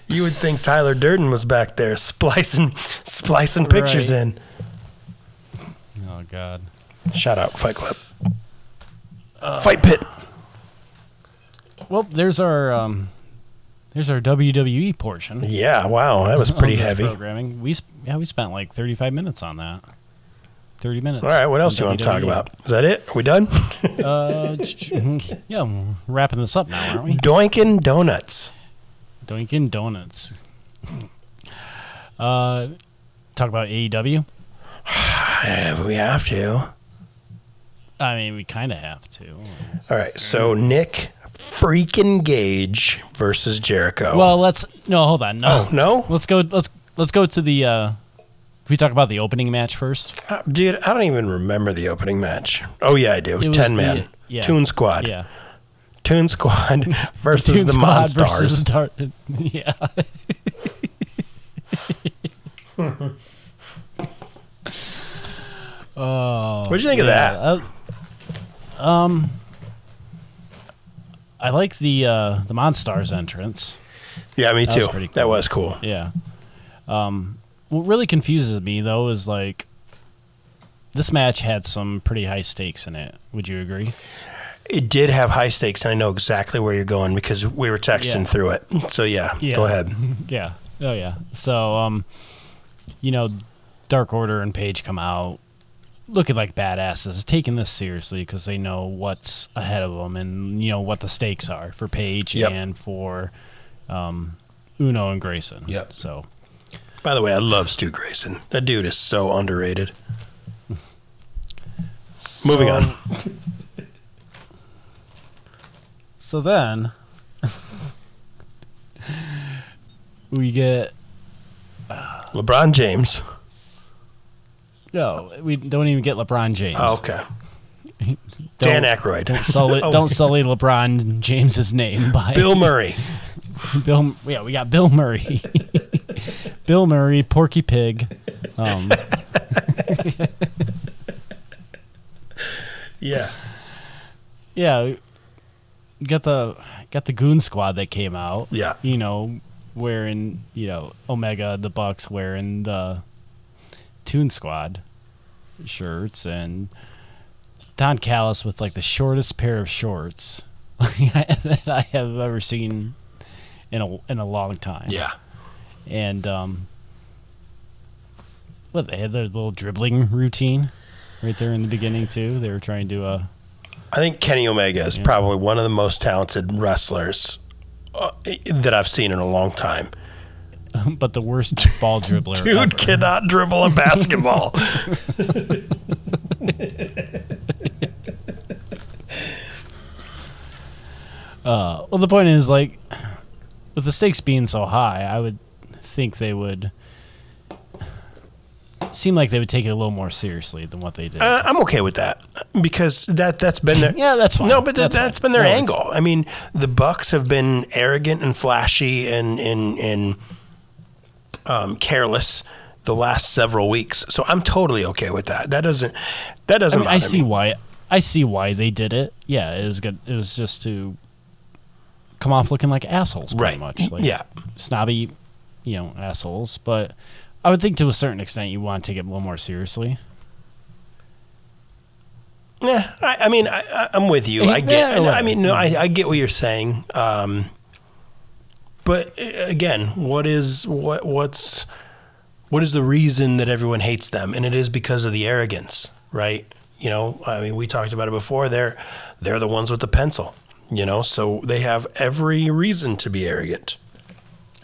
[SPEAKER 1] You would think Tyler Durden was back there splicing, splicing pictures
[SPEAKER 2] Right.
[SPEAKER 1] in.
[SPEAKER 2] Oh god.
[SPEAKER 1] Shout out Fight Club, Fight Pit.
[SPEAKER 2] Well, there's our um, there's our WWE portion.
[SPEAKER 1] Yeah, wow, that was pretty heavy.
[SPEAKER 2] Programming. We sp- yeah we spent like 35 minutes on that. 30 minutes.
[SPEAKER 1] All right, what else
[SPEAKER 2] on
[SPEAKER 1] you want to talk about? Is that it? Are we done?
[SPEAKER 2] Uh, yeah, we're wrapping this up now, aren't we?
[SPEAKER 1] Doinkin' Donuts.
[SPEAKER 2] Dunkin' Donuts. Uh, talk about AEW.
[SPEAKER 1] We have to.
[SPEAKER 2] I mean, we kind of have to.
[SPEAKER 1] All right, so Nick freaking Gage versus Jericho.
[SPEAKER 2] Well, let's no, hold on, no,
[SPEAKER 1] oh no,
[SPEAKER 2] let's go. Let's let's go to the. Uh, can we talk about the opening match first?
[SPEAKER 1] Uh, dude, I don't even remember the opening match. Oh yeah, I do.
[SPEAKER 2] It was
[SPEAKER 1] Ten
[SPEAKER 2] the-
[SPEAKER 1] man,
[SPEAKER 2] yeah.
[SPEAKER 1] Toon Squad,
[SPEAKER 2] Yeah,
[SPEAKER 1] Toon Squad versus
[SPEAKER 2] Toon
[SPEAKER 1] the
[SPEAKER 2] Squad
[SPEAKER 1] Monstars.
[SPEAKER 2] versus Dar- yeah. oh,
[SPEAKER 1] What'd you think of that?
[SPEAKER 2] uh, um, I like the uh, the Monstars entrance.
[SPEAKER 1] Yeah, me
[SPEAKER 2] That
[SPEAKER 1] too.
[SPEAKER 2] was pretty
[SPEAKER 1] That was cool.
[SPEAKER 2] Yeah. Um, what really confuses me though is like this match had some pretty high stakes in it. Would you agree?
[SPEAKER 1] It did have high stakes, and I know exactly where you're going because we were texting
[SPEAKER 2] Yeah.
[SPEAKER 1] through it. So yeah, go ahead.
[SPEAKER 2] yeah. Oh yeah. So um, you know, Dark Order and Page come out looking like badasses, taking this seriously because they know what's ahead of them and you know what the stakes are for Page
[SPEAKER 1] Yep.
[SPEAKER 2] and for um, Uno and Grayson.
[SPEAKER 1] Yep.
[SPEAKER 2] So
[SPEAKER 1] By the way, I love Stu Grayson. That dude is so underrated. Moving on.
[SPEAKER 2] So then we get uh,
[SPEAKER 1] LeBron James.
[SPEAKER 2] no, we don't even get LeBron James.
[SPEAKER 1] Oh, okay.
[SPEAKER 2] Don't-
[SPEAKER 1] Dan Aykroyd.
[SPEAKER 2] Don't sully,
[SPEAKER 1] Oh,
[SPEAKER 2] don't sully LeBron James's name by
[SPEAKER 1] Bill Murray.
[SPEAKER 2] Bill. Yeah, we got Bill Murray, Bill Murray, Porky Pig. Um,
[SPEAKER 1] Yeah.
[SPEAKER 2] yeah, got the got the Goon Squad that came out.
[SPEAKER 1] Yeah.
[SPEAKER 2] you know, wearing you know Omega, the Bucks wearing the Toon Squad shirts, and Don Callis with like the shortest pair of shorts that I have ever seen in a in a long time.
[SPEAKER 1] Yeah.
[SPEAKER 2] And um, what they had their little dribbling routine right there in the beginning too. They were trying to uh,
[SPEAKER 1] I think Kenny Omega is
[SPEAKER 2] Yeah.
[SPEAKER 1] probably one of the most talented wrestlers uh, that I've seen in a long time.
[SPEAKER 2] but the worst ball dribbler.
[SPEAKER 1] Dude
[SPEAKER 2] ever.
[SPEAKER 1] cannot dribble a basketball.
[SPEAKER 2] Uh, well, the point is, like, with the stakes being so high, I would think they would seem like they would take it a little more seriously than what they did.
[SPEAKER 1] Uh, I'm okay with that because that that's been their
[SPEAKER 2] yeah, that's fine.
[SPEAKER 1] no, but that,
[SPEAKER 2] That's
[SPEAKER 1] that's
[SPEAKER 2] fine.
[SPEAKER 1] been their
[SPEAKER 2] That
[SPEAKER 1] angle. I mean, the Bucks have been arrogant and flashy and and and um, careless the last several weeks, so I'm totally okay with that. That doesn't that
[SPEAKER 2] I
[SPEAKER 1] doesn't.
[SPEAKER 2] mean, I see
[SPEAKER 1] me.
[SPEAKER 2] why. I see why they did it. Yeah, it was good. It was just to come off looking like assholes, pretty
[SPEAKER 1] right?
[SPEAKER 2] much. Like,
[SPEAKER 1] yeah,
[SPEAKER 2] snobby, you know, assholes. But I would think to a certain extent you want to take it a little more seriously.
[SPEAKER 1] Yeah, I, I mean, I, I'm with you. I get. I mean, no, I, I get what you're saying. Um, but uh, again, what is what what's what is the reason that everyone hates them? And it is because of the arrogance, right? You know, I mean, we talked about it before. They're they're the ones with the pencil. You know, so they have every reason to be arrogant.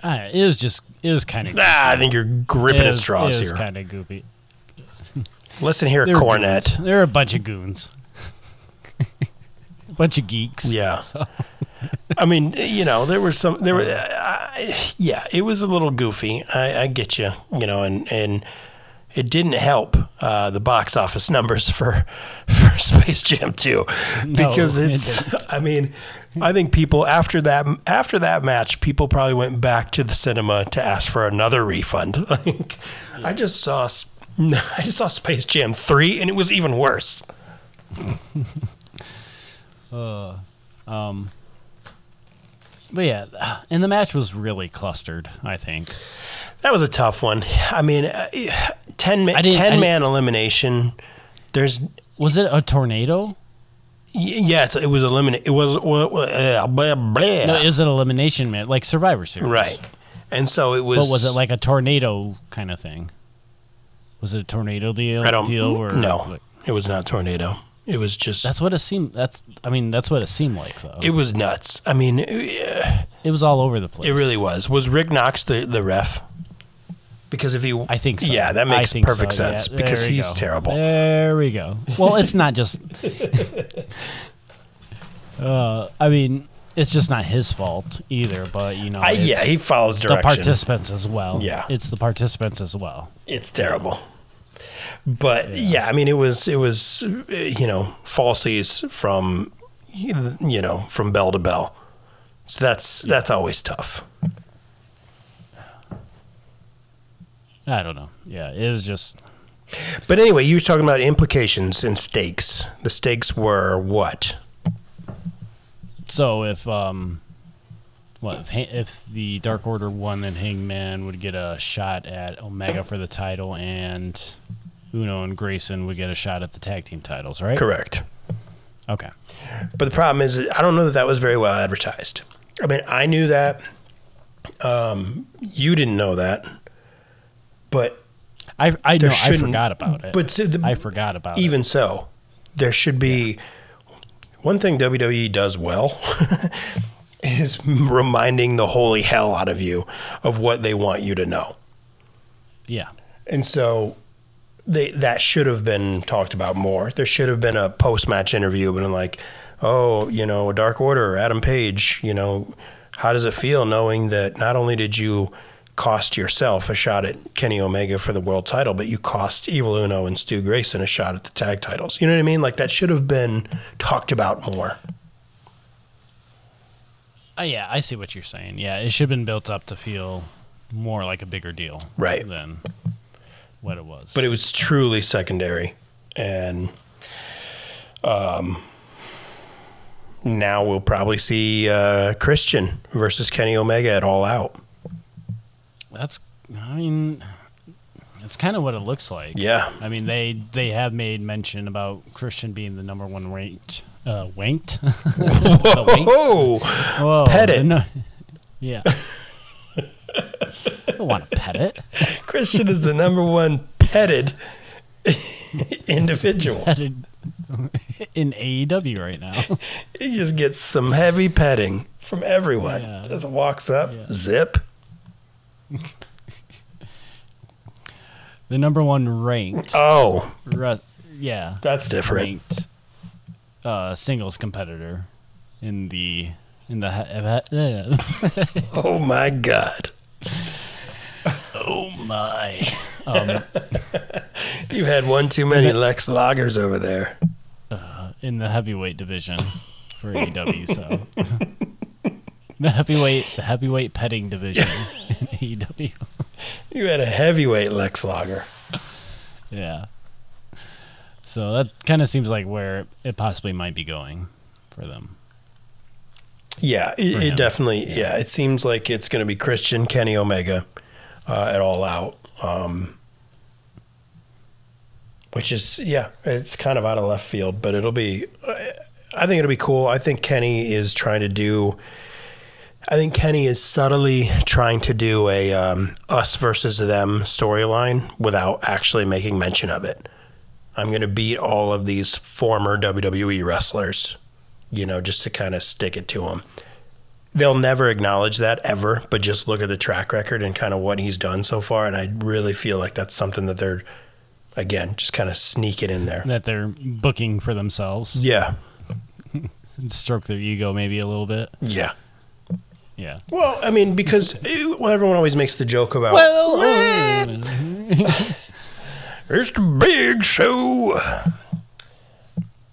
[SPEAKER 2] Uh, it was just, it was kind of.
[SPEAKER 1] Ah, I think you're gripping at straws
[SPEAKER 2] It was
[SPEAKER 1] here.
[SPEAKER 2] kind of goofy.
[SPEAKER 1] Listen here,
[SPEAKER 2] They were
[SPEAKER 1] Cornette.
[SPEAKER 2] goons. They're a bunch of goons. a bunch of geeks.
[SPEAKER 1] Yeah.
[SPEAKER 2] So,
[SPEAKER 1] I mean, you know, there were some, there were, uh, yeah, it was a little goofy. I, I get you, you know, and, and it didn't help uh, the box office numbers for, for Space Jam 2 because
[SPEAKER 2] it
[SPEAKER 1] it's, I mean, I think people after that, after that match, people probably went back to the cinema to ask for another refund. Like, I just saw, I just saw Space Jam 3 and it was even worse.
[SPEAKER 2] Uh, um, but yeah, and the match was really clustered. I think
[SPEAKER 1] That was a tough one. I mean, uh, 10, ma-
[SPEAKER 2] I didn't- I
[SPEAKER 1] 10 man elimination. There's,
[SPEAKER 2] was it a tornado?
[SPEAKER 1] Yeah, it was eliminated. It was, uh, blah, blah.
[SPEAKER 2] No, it was an elimination match, like Survivor Series.
[SPEAKER 1] right. And so it was.
[SPEAKER 2] But was it like a tornado kind of thing? Was it a tornado deal?
[SPEAKER 1] I don't
[SPEAKER 2] deal or
[SPEAKER 1] No,
[SPEAKER 2] like-
[SPEAKER 1] it was not tornado. It was just.
[SPEAKER 2] that's what it seemed. That's I mean that's what it seemed like though.
[SPEAKER 1] it
[SPEAKER 2] It,
[SPEAKER 1] was nuts. I mean, it,
[SPEAKER 2] was all over the place.
[SPEAKER 1] it really was. Was Rick Knox the, the ref? Because if he,
[SPEAKER 2] I think so.
[SPEAKER 1] Yeah, that makes perfect
[SPEAKER 2] so, yeah.
[SPEAKER 1] sense because he's
[SPEAKER 2] go.
[SPEAKER 1] terrible.
[SPEAKER 2] There we go. Well, it's not just. uh, I mean, it's just not his fault either. But you know,
[SPEAKER 1] I, yeah, he follows
[SPEAKER 2] the participants as well.
[SPEAKER 1] Yeah.
[SPEAKER 2] it's the participants as well.
[SPEAKER 1] it's terrible. But yeah. I mean, it was it was uh, you know falsies from you know from bell to bell. So that's that's always tough.
[SPEAKER 2] I don't know. Yeah, it was just.
[SPEAKER 1] But anyway, you were talking about implications and stakes. The stakes were what?
[SPEAKER 2] So if um, what if, if the Dark Order won, then Hangman would get a shot at Omega for the title, and Uno and Grayson would get a shot at the tag team titles, right?
[SPEAKER 1] Correct.
[SPEAKER 2] Okay.
[SPEAKER 1] But the problem is, I don't know that that was very well advertised. I mean, I knew that. Um, you didn't know that, but
[SPEAKER 2] I I know I forgot about it.
[SPEAKER 1] but the-
[SPEAKER 2] I forgot about it.
[SPEAKER 1] even so, there should be one thing WWE does well is reminding the holy hell out of you of what they want you to know.
[SPEAKER 2] Yeah.
[SPEAKER 1] And so they that should have been talked about more. There should have been a post match interview but I'm like, oh, you know, Dark Order, Adam Page, you know, how does it feel knowing that not only did you cost yourself a shot at Kenny Omega for the world title, but you cost Evil Uno and Stu Grayson a shot at the tag titles. You know what I mean? Like that should have been talked about more.
[SPEAKER 2] Uh, yeah, I see what you're saying. Yeah, it should have been built up to feel more like a bigger deal,
[SPEAKER 1] Right.
[SPEAKER 2] Than what it was.
[SPEAKER 1] But it was truly secondary. And um, now we'll probably see uh, Christian versus Kenny Omega at All Out.
[SPEAKER 2] That's, I mean, that's kind of what it looks like.
[SPEAKER 1] Yeah.
[SPEAKER 2] I mean, they they have made mention about Christian being the number one ranked, uh, wanked.
[SPEAKER 1] Whoa!
[SPEAKER 2] Whoa,
[SPEAKER 1] Pet it.
[SPEAKER 2] no- yeah. I don't want to pet it.
[SPEAKER 1] Christian is the number one petted individual.
[SPEAKER 2] Petted in AEW right now.
[SPEAKER 1] He just gets some heavy petting from everyone.
[SPEAKER 2] Yeah.
[SPEAKER 1] Just walks up,
[SPEAKER 2] Yeah.
[SPEAKER 1] zip.
[SPEAKER 2] the number one ranked.
[SPEAKER 1] Oh,
[SPEAKER 2] Ru- yeah.
[SPEAKER 1] that's different.
[SPEAKER 2] ranked uh, singles competitor in the in the he- uh,
[SPEAKER 1] Oh my God.
[SPEAKER 2] oh my um,
[SPEAKER 1] You had one too many Lex Loggers over there.
[SPEAKER 2] in the heavyweight division for AEW. So the heavyweight the heavyweight petting division AEW.
[SPEAKER 1] You had a heavyweight Lex Logger.
[SPEAKER 2] Yeah. So that kind of seems like where it possibly might be going for them.
[SPEAKER 1] Yeah, it, it definitely. Yeah. it seems like it's going to be Christian Kenny Omega uh, at All Out, um, which is yeah, it's kind of out of left field, but it'll be. I think it'll be cool. I think Kenny is trying to do. I think Kenny is subtly trying to do a um, us versus them storyline without actually making mention of it. I'm going to beat all of these former WWE wrestlers, you know, just to kind of stick it to them. They'll never acknowledge that ever, but just look at the track record and kind of what he's done so far. And I really feel like that's something that they're, again, just kind of sneak it in there.
[SPEAKER 2] That they're booking for themselves.
[SPEAKER 1] Yeah.
[SPEAKER 2] stroke their ego maybe a little bit.
[SPEAKER 1] Yeah.
[SPEAKER 2] Yeah.
[SPEAKER 1] Well, I mean, because eh, well, everyone always makes the joke about
[SPEAKER 2] Well,
[SPEAKER 1] it's the big show.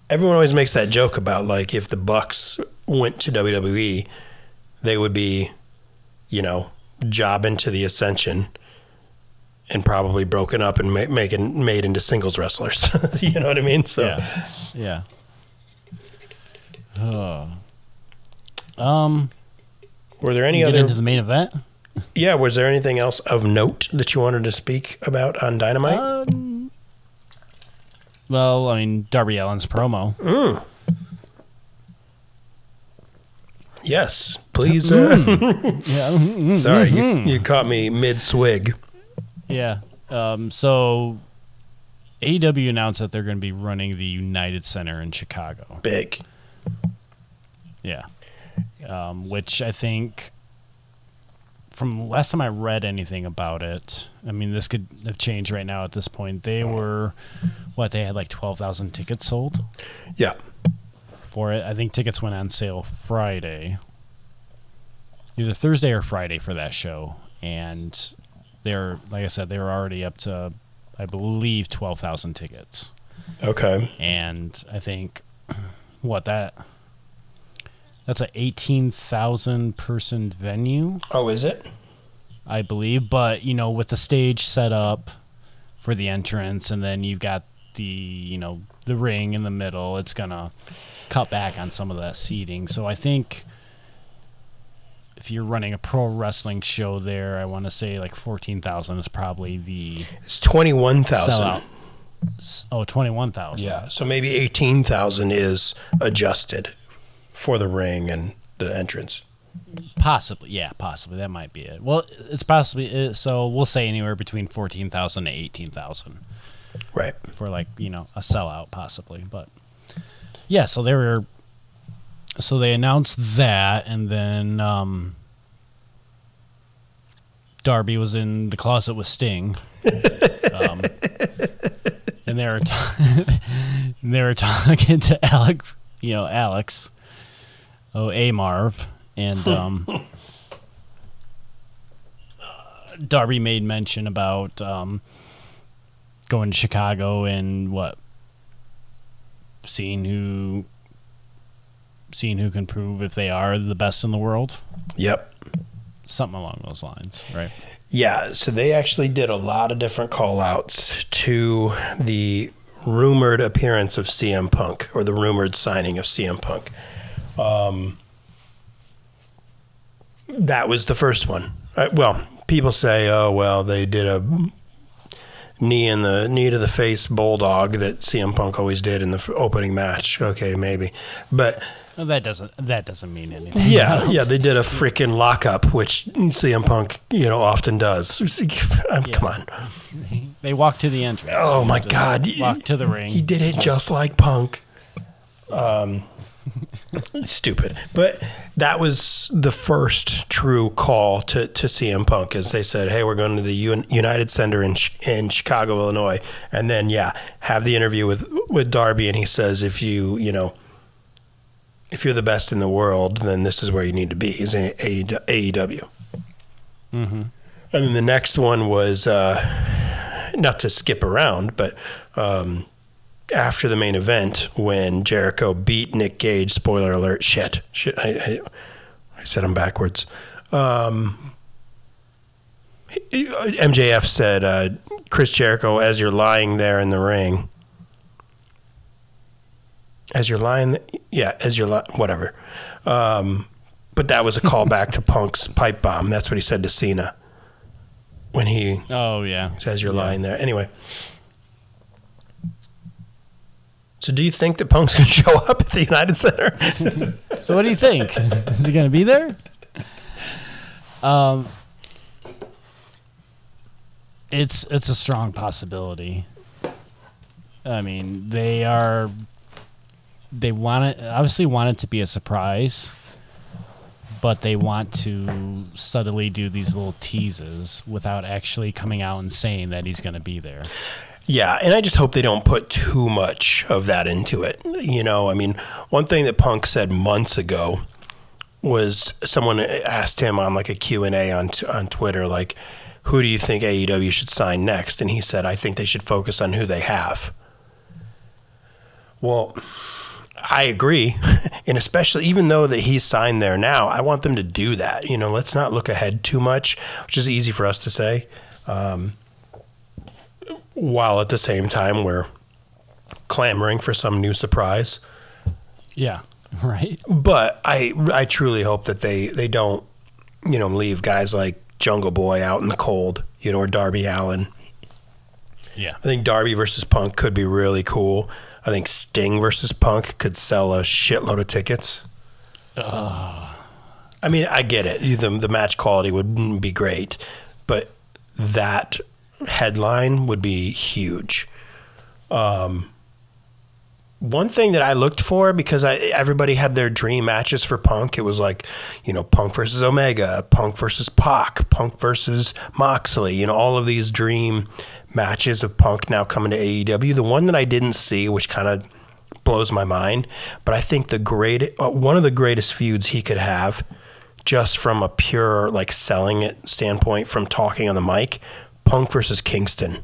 [SPEAKER 1] Everyone always makes that joke about like if the Bucks went to WWE, they would be, you know, jobbing to the Ascension, and probably broken up and ma- making made into singles wrestlers. you know what I mean? So
[SPEAKER 2] yeah. Yeah. Oh. Um,
[SPEAKER 1] were there any other.
[SPEAKER 2] get
[SPEAKER 1] other?
[SPEAKER 2] into the main event.
[SPEAKER 1] yeah, was there anything else of note that you wanted to speak about on Dynamite?
[SPEAKER 2] Um, well, I mean, Darby Allin's promo.
[SPEAKER 1] Mm. Yes, please. Uh,
[SPEAKER 2] Yeah.
[SPEAKER 1] sorry, you, you caught me mid swig.
[SPEAKER 2] Yeah. Um, so AEW announced that they're going to be running the United Center in Chicago.
[SPEAKER 1] Big.
[SPEAKER 2] Yeah. Um, which I think, from last time I read anything about it, I mean, this could have changed right now at this point. They were, what, they had like 12,000 tickets sold
[SPEAKER 1] Yeah.
[SPEAKER 2] for it. I think tickets went on sale Friday, either Thursday or Friday for that show. And they're, like I said, they were already up to, I believe, 12,000 tickets.
[SPEAKER 1] Okay.
[SPEAKER 2] and I think what that that's a eighteen thousand person venue,
[SPEAKER 1] Oh, is it?
[SPEAKER 2] I believe. But you know, with the stage set up for the entrance, and then you've got the you know the ring in the middle, it's gonna cut back on some of that seating. So I think if you're running a pro wrestling show there, I want to say like fourteen thousand is probably the
[SPEAKER 1] It's 21,000.
[SPEAKER 2] sellout. Oh, 21,000.
[SPEAKER 1] Yeah. So maybe eighteen thousand is adjusted for the ring and the entrance.
[SPEAKER 2] Possibly, yeah, possibly that might be it. Well, it's possibly uh, so. We'll say anywhere between fourteen thousand to eighteen thousand
[SPEAKER 1] Right.
[SPEAKER 2] for like you know a sellout, possibly. But yeah, so they were, so they announced that, and then um, Darby was in the closet with Sting, um, and they were ta- they were talking to Alex, you know Alex, oh A Marv, and um, Darby made mention about um, going to Chicago and what seeing who seeing who can prove if they are the best in the world,
[SPEAKER 1] Yep.
[SPEAKER 2] something along those lines, right?
[SPEAKER 1] Yeah, so they actually did a lot of different call outs to the rumored appearance of CM Punk or the rumored signing of CM Punk. Um, that was the first one. Uh, well, people say, oh, well, they did a knee in the knee to the face bulldog that CM Punk always did in the f- opening match. Okay, maybe. But
[SPEAKER 2] Well, that doesn't that doesn't mean anything.
[SPEAKER 1] yeah, yeah, they did a freaking lockup, which CM Punk, you know, often does. Um, Come on.
[SPEAKER 2] They walk to the entrance.
[SPEAKER 1] Oh my God!
[SPEAKER 2] Walk to the ring.
[SPEAKER 1] He did it just like Punk. Um, stupid, but that was the first true call to, to CM Punk, as they said, "Hey, we're going to the Un- United Center in in Chicago, Illinois," and then yeah, have the interview with with Darby, and he says, "If you you know." If you're the best in the world, then this is where you need to be. Is AEW.
[SPEAKER 2] Mm-hmm.
[SPEAKER 1] And then the next one was uh, not to skip around, but um, after the main event when Jericho beat Nick Gage. Spoiler alert! Shit, shit. I, I, I said them backwards. Um, MJF said, uh, "Chris Jericho, as you're lying there in the ring, as you're lying, yeah, as you're li- whatever." Um, but that was a callback to Punk's pipe bomb. That's what he said to Cena when he
[SPEAKER 2] Oh yeah.
[SPEAKER 1] says you're
[SPEAKER 2] Yeah.
[SPEAKER 1] lying there. Anyway. So do you think that Punk's going to show up at the United Center?
[SPEAKER 2] So what do you think? Is he going to be there? Um, it's it's a strong possibility. I mean, they are they want it obviously want it to be a surprise, but they want to subtly do these little teases without actually coming out and saying that he's going to be there.
[SPEAKER 1] Yeah, and I just hope they don't put too much of that into it. You know, I mean, one thing that Punk said months ago was someone asked him on like a Q&A on on Twitter like who do you think AEW should sign next? And he said I think they should focus on who they have. Well, I agree. And especially even though that he's signed there now, I want them to do that. You know, let's not look ahead too much, which is easy for us to say. Um, while at the same time we're clamoring for some new surprise.
[SPEAKER 2] Yeah. Right.
[SPEAKER 1] But I I truly hope that they they don't you know leave guys like Jungle Boy out in the cold, you know, or Darby Allin.
[SPEAKER 2] Yeah.
[SPEAKER 1] I think Darby versus Punk could be really cool. I think Sting versus Punk could sell a shitload of tickets. I mean, I get it. The, the match quality wouldn't be great, but that headline would be huge. Um, one thing that I looked for because I everybody had their dream matches for Punk. It was like, you know, Punk versus Omega, Punk versus Pac, Punk versus Moxley. You know, all of these dream matches of Punk now coming to AEW. The one that I didn't see, which kind of blows my mind, but I think the great uh, one of the greatest feuds he could have, just from a pure like selling it standpoint, from talking on the mic, Punk versus Kingston.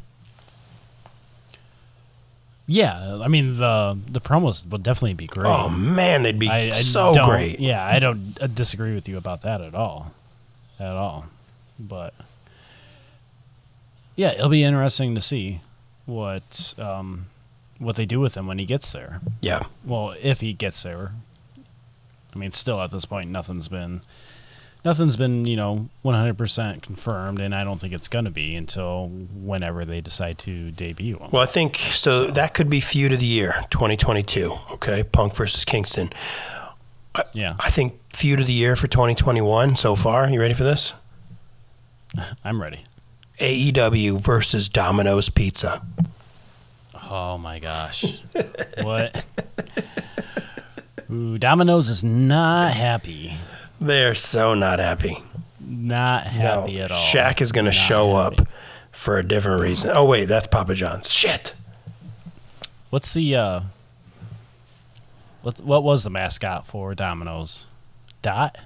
[SPEAKER 2] Yeah, I mean the the promos would definitely be great.
[SPEAKER 1] Oh man, they'd be
[SPEAKER 2] I, I
[SPEAKER 1] so great.
[SPEAKER 2] Yeah, I don't uh, disagree with you about that at all, at all. But yeah, it'll be interesting to see what um, what they do with him when he gets there.
[SPEAKER 1] Yeah.
[SPEAKER 2] Well, if he gets there. I mean, still at this point, nothing's been nothing's been you know 100% confirmed, and I don't think it's gonna be until whenever they decide to debut him.
[SPEAKER 1] Well, I think so. That could be feud of the year, 2022. Okay, Punk versus Kingston.
[SPEAKER 2] Yeah,
[SPEAKER 1] I think feud of the year for 2021 so far. You ready for this?
[SPEAKER 2] I'm ready.
[SPEAKER 1] AEW versus Domino's Pizza.
[SPEAKER 2] Oh my gosh. what? Ooh, Domino's is not happy.
[SPEAKER 1] They're so not happy.
[SPEAKER 2] Not happy
[SPEAKER 1] no,
[SPEAKER 2] at all.
[SPEAKER 1] Shaq is going to show
[SPEAKER 2] happy.
[SPEAKER 1] up for a different reason. Oh wait, that's Papa John's. Shit.
[SPEAKER 2] What's the uh what what was the mascot for Domino's? Dot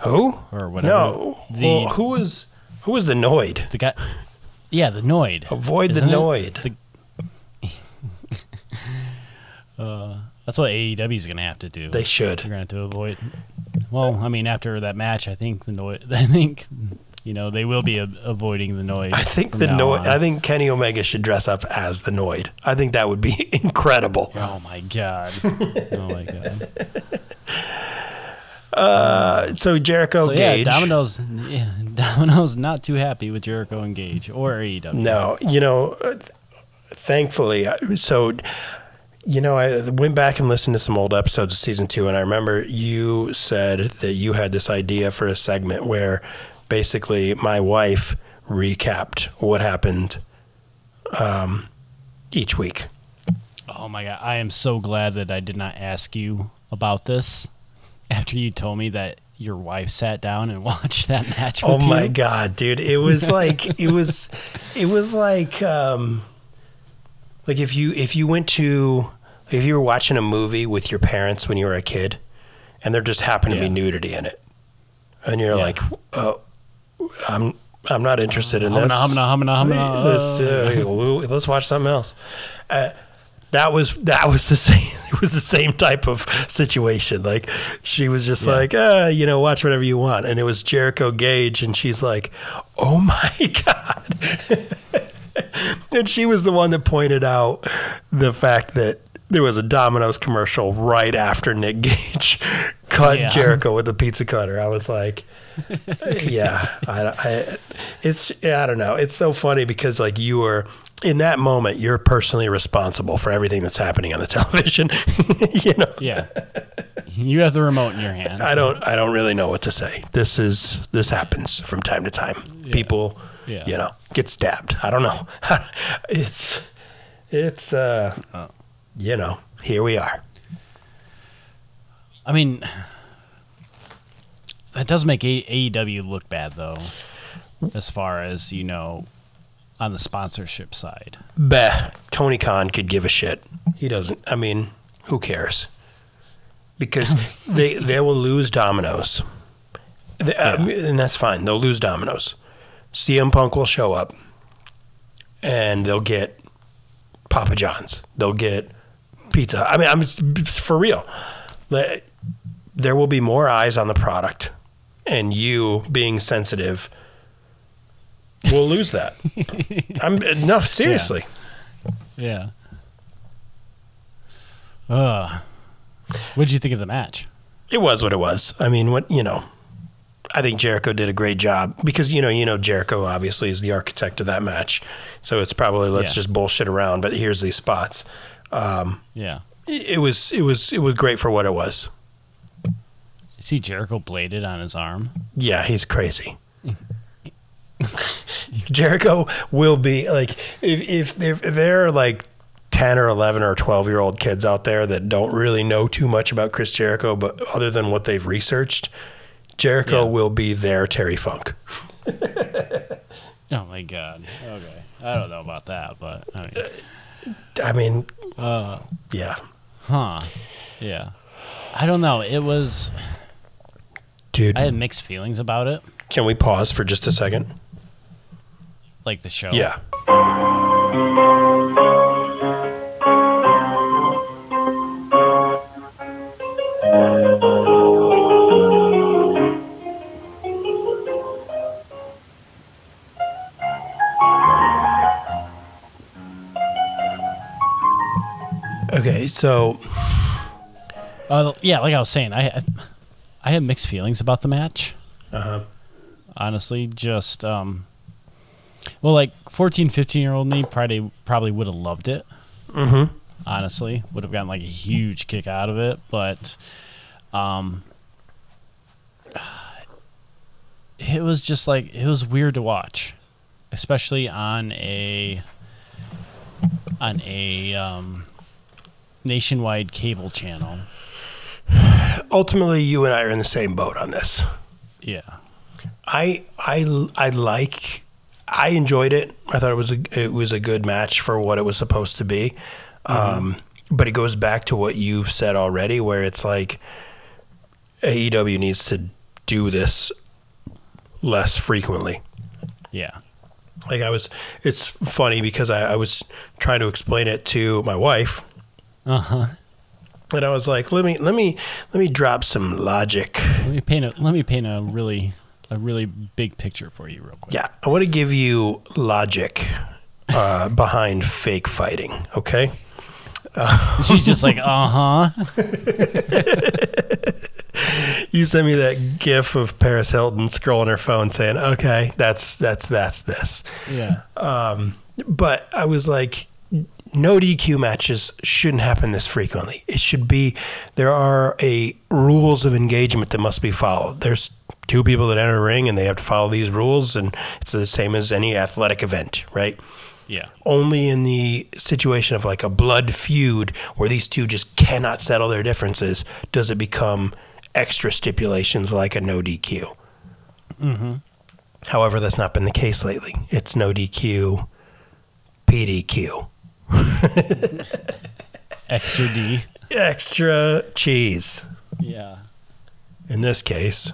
[SPEAKER 1] Who?
[SPEAKER 2] or whatever.
[SPEAKER 1] No.
[SPEAKER 2] The
[SPEAKER 1] well, who was who was the Noid?
[SPEAKER 2] the guy Yeah, the Noid.
[SPEAKER 1] Avoid
[SPEAKER 2] Isn't
[SPEAKER 1] the? Noid.
[SPEAKER 2] The- uh, that's what AEW's going to have to do.
[SPEAKER 1] They should.
[SPEAKER 2] They're going to have to avoid. Well, I mean, after that match, I think the Noid. I think you know they will be a- avoiding the Noid.
[SPEAKER 1] I think the Noid. I think Kenny Omega should dress up as the Noid. I think that would be incredible.
[SPEAKER 2] Oh my god! Oh my god!
[SPEAKER 1] Uh, So Jericho
[SPEAKER 2] so yeah, Domino's. Yeah, Domino's not too happy with Jericho and Gage or AEW.
[SPEAKER 1] No, you know, uh, thankfully, uh, so you know, I went back and listened to some old episodes of season two, and I remember you said that you had this idea for a segment where basically my wife recapped what happened um, each week.
[SPEAKER 2] Oh my god! I am so glad that I did not ask you about this after you told me that your wife sat down and watched that match. With
[SPEAKER 1] Oh my
[SPEAKER 2] you.
[SPEAKER 1] god, dude! It was like it was, it was like um, like if you if you went to if you were watching a movie with your parents when you were a kid, and there just happened to
[SPEAKER 2] Yeah.
[SPEAKER 1] be nudity in it, and you're
[SPEAKER 2] Yeah.
[SPEAKER 1] like, oh, I'm I'm not interested in this.
[SPEAKER 2] Humana, humana, humana, humana.
[SPEAKER 1] Let's, uh, let's watch something else. Uh, that was that was the same. It was the same type of situation. Like she was just
[SPEAKER 2] Yeah.
[SPEAKER 1] like, uh, you know, watch whatever you want, and it was Jericho Gage, and she's like, oh my god. and she was the one that pointed out the fact that there was a Domino's commercial right after Nick Gage cut
[SPEAKER 2] Yeah.
[SPEAKER 1] Jericho with a pizza cutter. I was like, yeah, I, I, it's I don't know. It's so funny because like you are in that moment, you're personally responsible for everything that's happening on the television. you know,
[SPEAKER 2] Yeah, you have the remote in your hand.
[SPEAKER 1] I don't I don't really know what to say. This is this happens from time to time. People,
[SPEAKER 2] Yeah.
[SPEAKER 1] you know, get stabbed. I don't know. it's it's uh, you know, here we are.
[SPEAKER 2] I mean, that does make AEW look bad, though. As far as you know, on the sponsorship side.
[SPEAKER 1] Bah, Tony Khan could give a shit. He doesn't. I mean, who cares? Because they they will lose Domino's, They- uh, and that's fine. They'll lose Domino's. CM Punk will show up, and they'll get Papa John's. They'll get pizza. I mean, I'm for real. There will be more eyes on the product, and you being sensitive will lose that. I'm no seriously.
[SPEAKER 2] Yeah. Uh, what did you think of the match?
[SPEAKER 1] It was what it was. I mean, what you know, I think Jericho did a great job because you know, you know, Jericho obviously is the architect of that match, so it's probably let's
[SPEAKER 2] Yeah.
[SPEAKER 1] just bullshit around. But here's these spots. Um,
[SPEAKER 2] Yeah.
[SPEAKER 1] it it was it was it was great for what it was.
[SPEAKER 2] See Jericho bladed on his arm.
[SPEAKER 1] Yeah, he's crazy. Jericho will be like if if there, if there are like ten or eleven or twelve year old kids out there that don't really know too much about Chris Jericho, but other than what they've researched, Jericho
[SPEAKER 2] Yeah.
[SPEAKER 1] will be their Terry Funk.
[SPEAKER 2] Oh my god. Okay. I don't know about that, but I mean,
[SPEAKER 1] I mean,
[SPEAKER 2] uh,
[SPEAKER 1] yeah,
[SPEAKER 2] huh? Yeah. I don't know. It was.
[SPEAKER 1] dude.
[SPEAKER 2] I had mixed feelings about it,
[SPEAKER 1] can we pause for just a second?
[SPEAKER 2] like the show.
[SPEAKER 1] Yeah. So
[SPEAKER 2] Uh, yeah, like I was saying, I, I had mixed feelings about the match.
[SPEAKER 1] uh
[SPEAKER 2] Honestly, just um, well, like 14, 15 year old me probably probably would have loved it.
[SPEAKER 1] hmm
[SPEAKER 2] honestly would have gotten like a huge kick out of it but um it was just like it was weird to watch especially on a on a um nationwide cable channel
[SPEAKER 1] ultimately, you and I are in the same boat on this.
[SPEAKER 2] yeah
[SPEAKER 1] I I I like I enjoyed it. I thought it was a it was a good match for what it was supposed to be. Um, but it goes back to what you've said already, where it's like AEW needs to do this less frequently.
[SPEAKER 2] yeah
[SPEAKER 1] Like I was, it's funny because I, I was trying to explain it to my wife,
[SPEAKER 2] uh-huh
[SPEAKER 1] and I was like, let me let me let me drop some logic.
[SPEAKER 2] let me paint a let me paint a really a really big picture for you real quick
[SPEAKER 1] Yeah, I want to give you logic uh, behind fake fighting. Okay.
[SPEAKER 2] Uh, she's just like uh-huh
[SPEAKER 1] You sent me that GIF of Paris Hilton scrolling her phone saying, "Okay, that's that's that's this."
[SPEAKER 2] yeah
[SPEAKER 1] Um, but I was like, no DQ matches shouldn't happen this frequently. It should be there are a rules of engagement that must be followed. There's two people that enter a ring and they have to follow these rules, and it's the same as any athletic event, right?
[SPEAKER 2] yeah
[SPEAKER 1] Only in the situation of like a blood feud where these two just cannot settle their differences does it become extra stipulations like a no DQ.
[SPEAKER 2] mm-hmm
[SPEAKER 1] However, that's not been the case lately. It's no DQ, PDQ.
[SPEAKER 2] extra d
[SPEAKER 1] Extra cheese
[SPEAKER 2] yeah
[SPEAKER 1] in this case.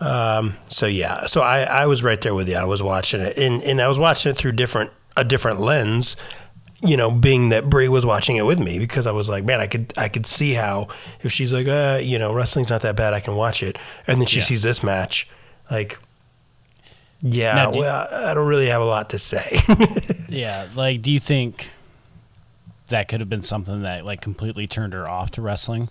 [SPEAKER 1] Um, so yeah, so I, I was right there with you. I was watching it, and, and I was watching it through different a different lens. You know, being that Brie was watching it with me because I was like, man, I could I could see how if she's like, uh, you know, wrestling's not that bad, I can watch it, and then she
[SPEAKER 2] Yeah.
[SPEAKER 1] sees this match, like, yeah,
[SPEAKER 2] Now, do-
[SPEAKER 1] well, I don't really have a lot to say.
[SPEAKER 2] Yeah, like do you think that could have been something that like completely turned her off to wrestling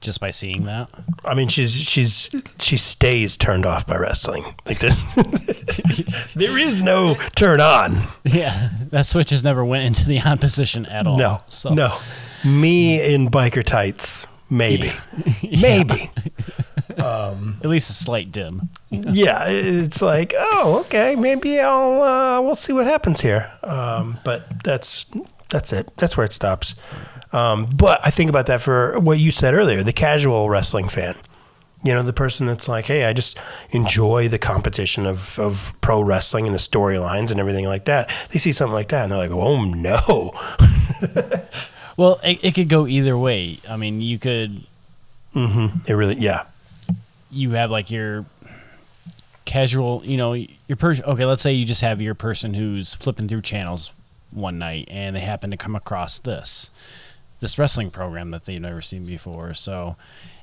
[SPEAKER 2] just by seeing that?
[SPEAKER 1] I mean, she's she's she stays turned off by wrestling like this. there is no turn on.
[SPEAKER 2] Yeah, that switch has never went into the on position at all.
[SPEAKER 1] No,
[SPEAKER 2] so
[SPEAKER 1] no. Me in biker tights, maybe, maybe.
[SPEAKER 2] at least a slight dim.
[SPEAKER 1] Yeah, it's like, oh, okay, maybe I'll uh, we'll see what happens here. Um, but that's that's it. That's where it stops. Um, but I think about that for what you said earlier, the casual wrestling fan. You know, the person that's like, hey, I just enjoy the competition of, of pro wrestling and the storylines and everything like that. They see something like that and they're like, oh no.
[SPEAKER 2] Well, it, it could go either way. I mean, you could
[SPEAKER 1] It really, yeah.
[SPEAKER 2] you have like your casual, you know, your person. Okay, let's say you just have your person who's flipping through channels one night and they happen to come across this this wrestling program that they've never seen before. So,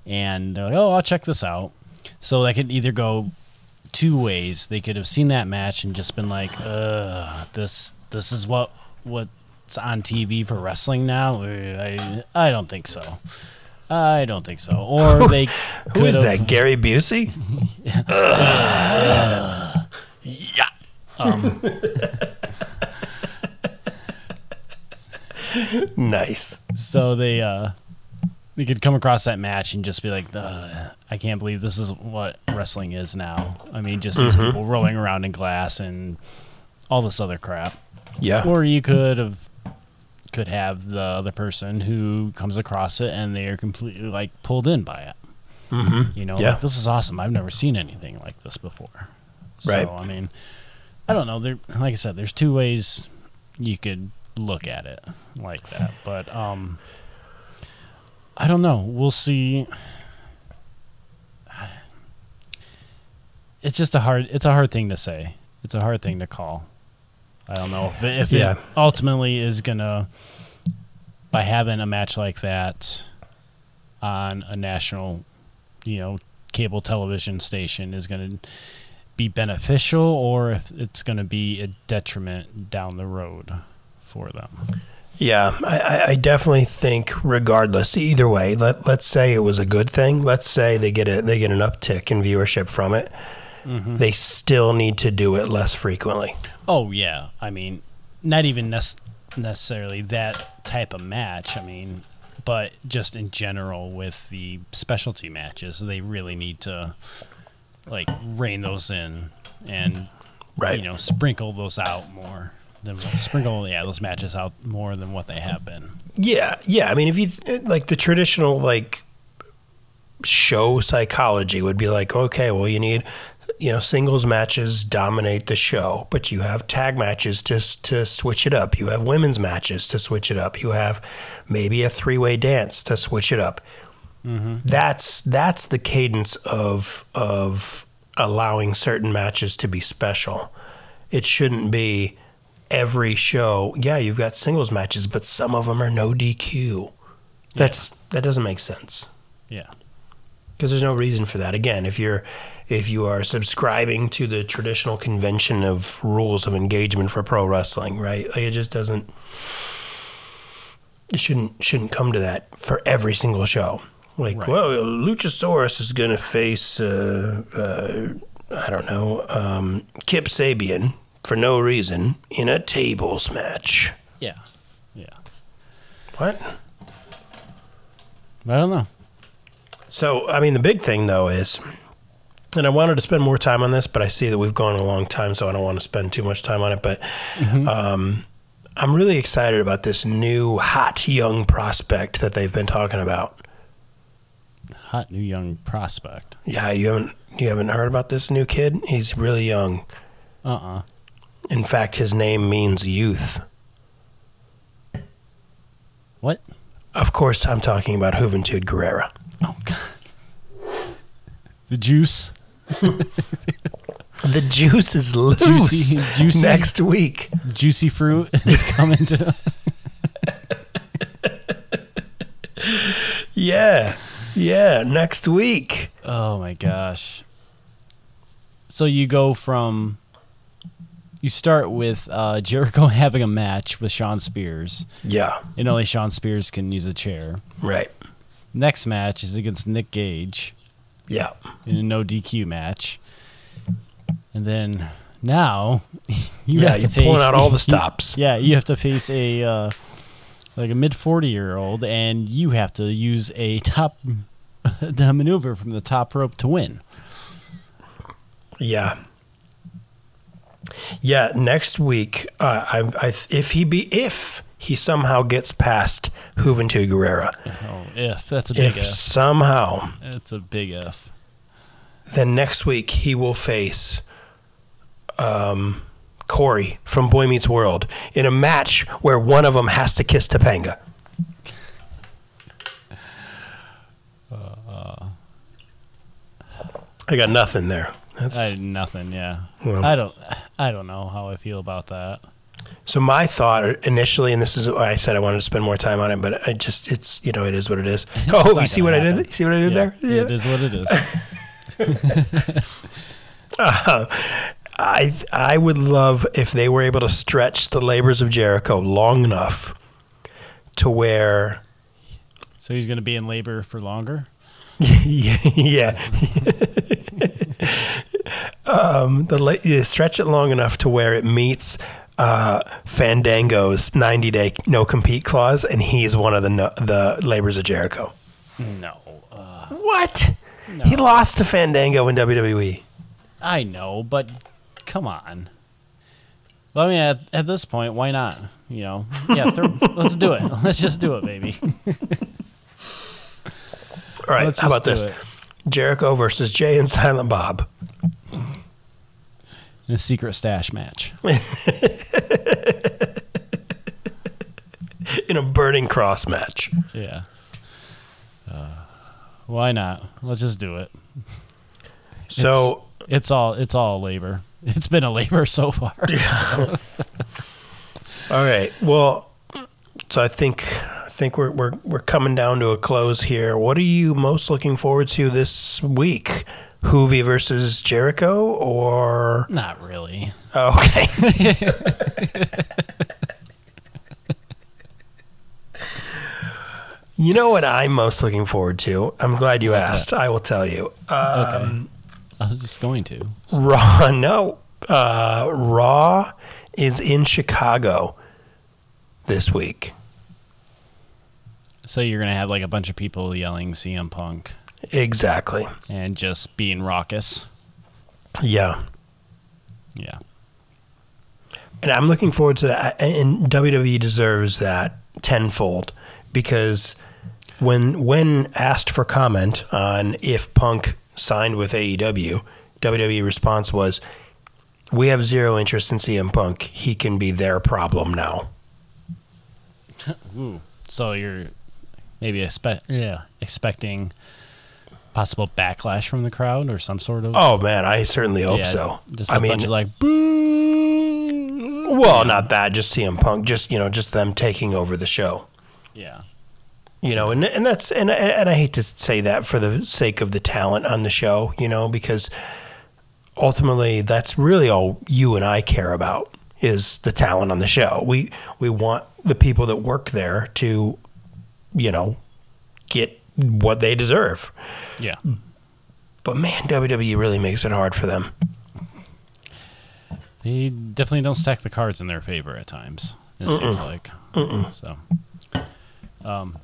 [SPEAKER 2] and they're like, oh, I'll check this out. So they could either go two ways. They could have seen that match and just been like, uh, this this is what what's on TV for wrestling now. Uh, I I don't think so. I don't think so. Or they
[SPEAKER 1] Who is that? Gary Busey?
[SPEAKER 2] Yeah. Um,
[SPEAKER 1] Nice.
[SPEAKER 2] so they uh they could come across that match and just be like, "Ugh, I can't believe this is what wrestling is now. I mean, just these people rolling around in glass and all this other crap.
[SPEAKER 1] Yeah.
[SPEAKER 2] Or you could have could have the other person who comes across it and they are completely like pulled in by it. Mm-hmm. You know,
[SPEAKER 1] Yeah.
[SPEAKER 2] like, this is awesome. I've never seen anything like this before.
[SPEAKER 1] Right.
[SPEAKER 2] So I mean, I don't know. There, like I said, there's two ways you could look at it like that, but um, I don't know. We'll see. It's just a hard. It's a hard thing to say. It's a hard thing to call. I don't know if, it, if
[SPEAKER 1] Yeah.
[SPEAKER 2] it ultimately is gonna by having a match like that on a national, you know, cable television station is going to be beneficial or if it's going to be a detriment down the road for them.
[SPEAKER 1] Yeah, I, I- definitely think regardless, either way, let let's say it was a good thing. Let's say they get a they get an uptick in viewership from it. Mm-hmm. They still need to do it less frequently.
[SPEAKER 2] Oh yeah, I mean, not even nec- necessarily that type of match. I mean, but just in general with the specialty matches, they really need to like rein those in and
[SPEAKER 1] Right.
[SPEAKER 2] you know sprinkle those out more sprinkle yeah those matches out more than what they have been.
[SPEAKER 1] Yeah, yeah. I mean, if you like the traditional like show psychology would be like, okay, well, you need you know singles matches dominate the show, but you have tag matches to to switch it up. You have women's matches to switch it up. You have maybe a three way dance to switch it up. Mm-hmm. That's that's the cadence of of allowing certain matches to be special. It shouldn't be every show. Yeah, you've got singles matches, but some of them are no DQ. That's that doesn't make sense
[SPEAKER 2] Yeah.
[SPEAKER 1] because there's no reason for that. Again, if you're if you are subscribing to the traditional convention of rules of engagement for pro wrestling, right? Like it just doesn't. It shouldn't shouldn't come to that for every single show. Like,
[SPEAKER 2] Right.
[SPEAKER 1] well, Luchasaurus is going to face, uh, uh, I don't know, um, Kip Sabian for no reason in a tables match.
[SPEAKER 2] Yeah. Yeah.
[SPEAKER 1] What?
[SPEAKER 2] I don't know.
[SPEAKER 1] So, I mean, the big thing though is, and I wanted to spend more time on this, but I see that we've gone a long time, so I don't want to spend too much time on it. But um, I'm really excited about this new hot young prospect that they've been talking about.
[SPEAKER 2] Hot new young prospect.
[SPEAKER 1] Yeah, you haven't you haven't heard about this new kid? He's really young.
[SPEAKER 2] Uh uh
[SPEAKER 1] In fact, his name means youth.
[SPEAKER 2] What?
[SPEAKER 1] Of course, I'm talking about Juventud Guerrera.
[SPEAKER 2] Oh god. The juice.
[SPEAKER 1] The juice is loose
[SPEAKER 2] Juicy- juicy.
[SPEAKER 1] next week.
[SPEAKER 2] Juicy fruit is coming to
[SPEAKER 1] Yeah, yeah, next week.
[SPEAKER 2] Oh my gosh. So you go from you start with uh, Jericho having a match with Shawn Spears,
[SPEAKER 1] Yeah,
[SPEAKER 2] and only Shawn Spears can use a chair.
[SPEAKER 1] right.
[SPEAKER 2] Next match is against Nick Gage
[SPEAKER 1] Yeah.
[SPEAKER 2] in a no DQ match, and then now you
[SPEAKER 1] yeah,
[SPEAKER 2] have to face
[SPEAKER 1] pulling out all the stops.
[SPEAKER 2] Yeah, you have to face a uh, like a mid forty year old, and you have to use a top the maneuver from the top rope to win.
[SPEAKER 1] Yeah. Yeah, next week, uh, I, I, if he be if he somehow gets past Juventud Guerrera,
[SPEAKER 2] Oh, if that's a big
[SPEAKER 1] if
[SPEAKER 2] if.
[SPEAKER 1] somehow,
[SPEAKER 2] That's a big if.
[SPEAKER 1] then next week he will face um, Corey from Boy Meets World in a match where one of them has to kiss Topanga. I got nothing there. That's,
[SPEAKER 2] I, nothing. Yeah.
[SPEAKER 1] Well.
[SPEAKER 2] I don't. I don't know how I feel about that.
[SPEAKER 1] so my thought initially, and this is why I said I wanted to spend more time on it, but I just it's you know it is what it is. oh, you see what I did? You see what I did there? Yeah.
[SPEAKER 2] It is what it is.
[SPEAKER 1] Um, I I would love if they were able to stretch the labors of Jericho long enough to where
[SPEAKER 2] so he's going to be in labor for longer.
[SPEAKER 1] Yeah, yeah. um, the you stretch it long enough to where it meets uh, Fandango's 90 day no compete clause, and he's one of the no- the labors of Jericho.
[SPEAKER 2] No. Uh,
[SPEAKER 1] What? He lost to Fandango in. WWE.
[SPEAKER 2] I know, but come on. Well, I mean, at, at this point, why not? You know, yeah. Throw, let's do it. Let's just do it, baby.
[SPEAKER 1] All right,
[SPEAKER 2] Let's
[SPEAKER 1] how about this?
[SPEAKER 2] do
[SPEAKER 1] Jericho versus Jay and Silent Bob.
[SPEAKER 2] In a secret stash match.
[SPEAKER 1] in a burning cross match.
[SPEAKER 2] Yeah. Uh, why not? Let's just do it.
[SPEAKER 1] So
[SPEAKER 2] It's all. It's all labor. It's been a labor so far. Yeah.
[SPEAKER 1] All right. Well, so I think think we're we're we're coming down to a close here. What are you most looking forward to this week? Juvi versus Jericho, or
[SPEAKER 2] Not really.
[SPEAKER 1] oh, okay. you know what I'm most looking forward to? I'm glad you asked. I will tell you. Um,
[SPEAKER 2] I was just going to.
[SPEAKER 1] Raw, no. Uh, Raw is in Chicago this week.
[SPEAKER 2] So you're gonna have like a bunch of people yelling CM Punk
[SPEAKER 1] Exactly.
[SPEAKER 2] and just being raucous.
[SPEAKER 1] Yeah.
[SPEAKER 2] Yeah.
[SPEAKER 1] And I'm looking forward to that. And WWE deserves that tenfold because when when asked for comment on if Punk signed with AEW, WWE response was, "We have zero interest in CM Punk. He can be their problem now."
[SPEAKER 2] Ooh. So you're maybe expect yeah expecting possible backlash from the crowd or some sort of
[SPEAKER 1] Oh man, I certainly hope
[SPEAKER 2] yeah,
[SPEAKER 1] so.
[SPEAKER 2] Just a
[SPEAKER 1] I mean,
[SPEAKER 2] bunch of like boo.
[SPEAKER 1] well, not that, just CM Punk, just you know, just them taking over the show.
[SPEAKER 2] Yeah.
[SPEAKER 1] you know and and that's and and I hate to say that for the sake of the talent on the show you know because ultimately that's really all you and I care about is the talent on the show we we want the people that work there to you know get what they deserve
[SPEAKER 2] Yeah.
[SPEAKER 1] but man WWE really makes it hard for them
[SPEAKER 2] They definitely don't stack the cards in their favor at times. It seems like so. Um,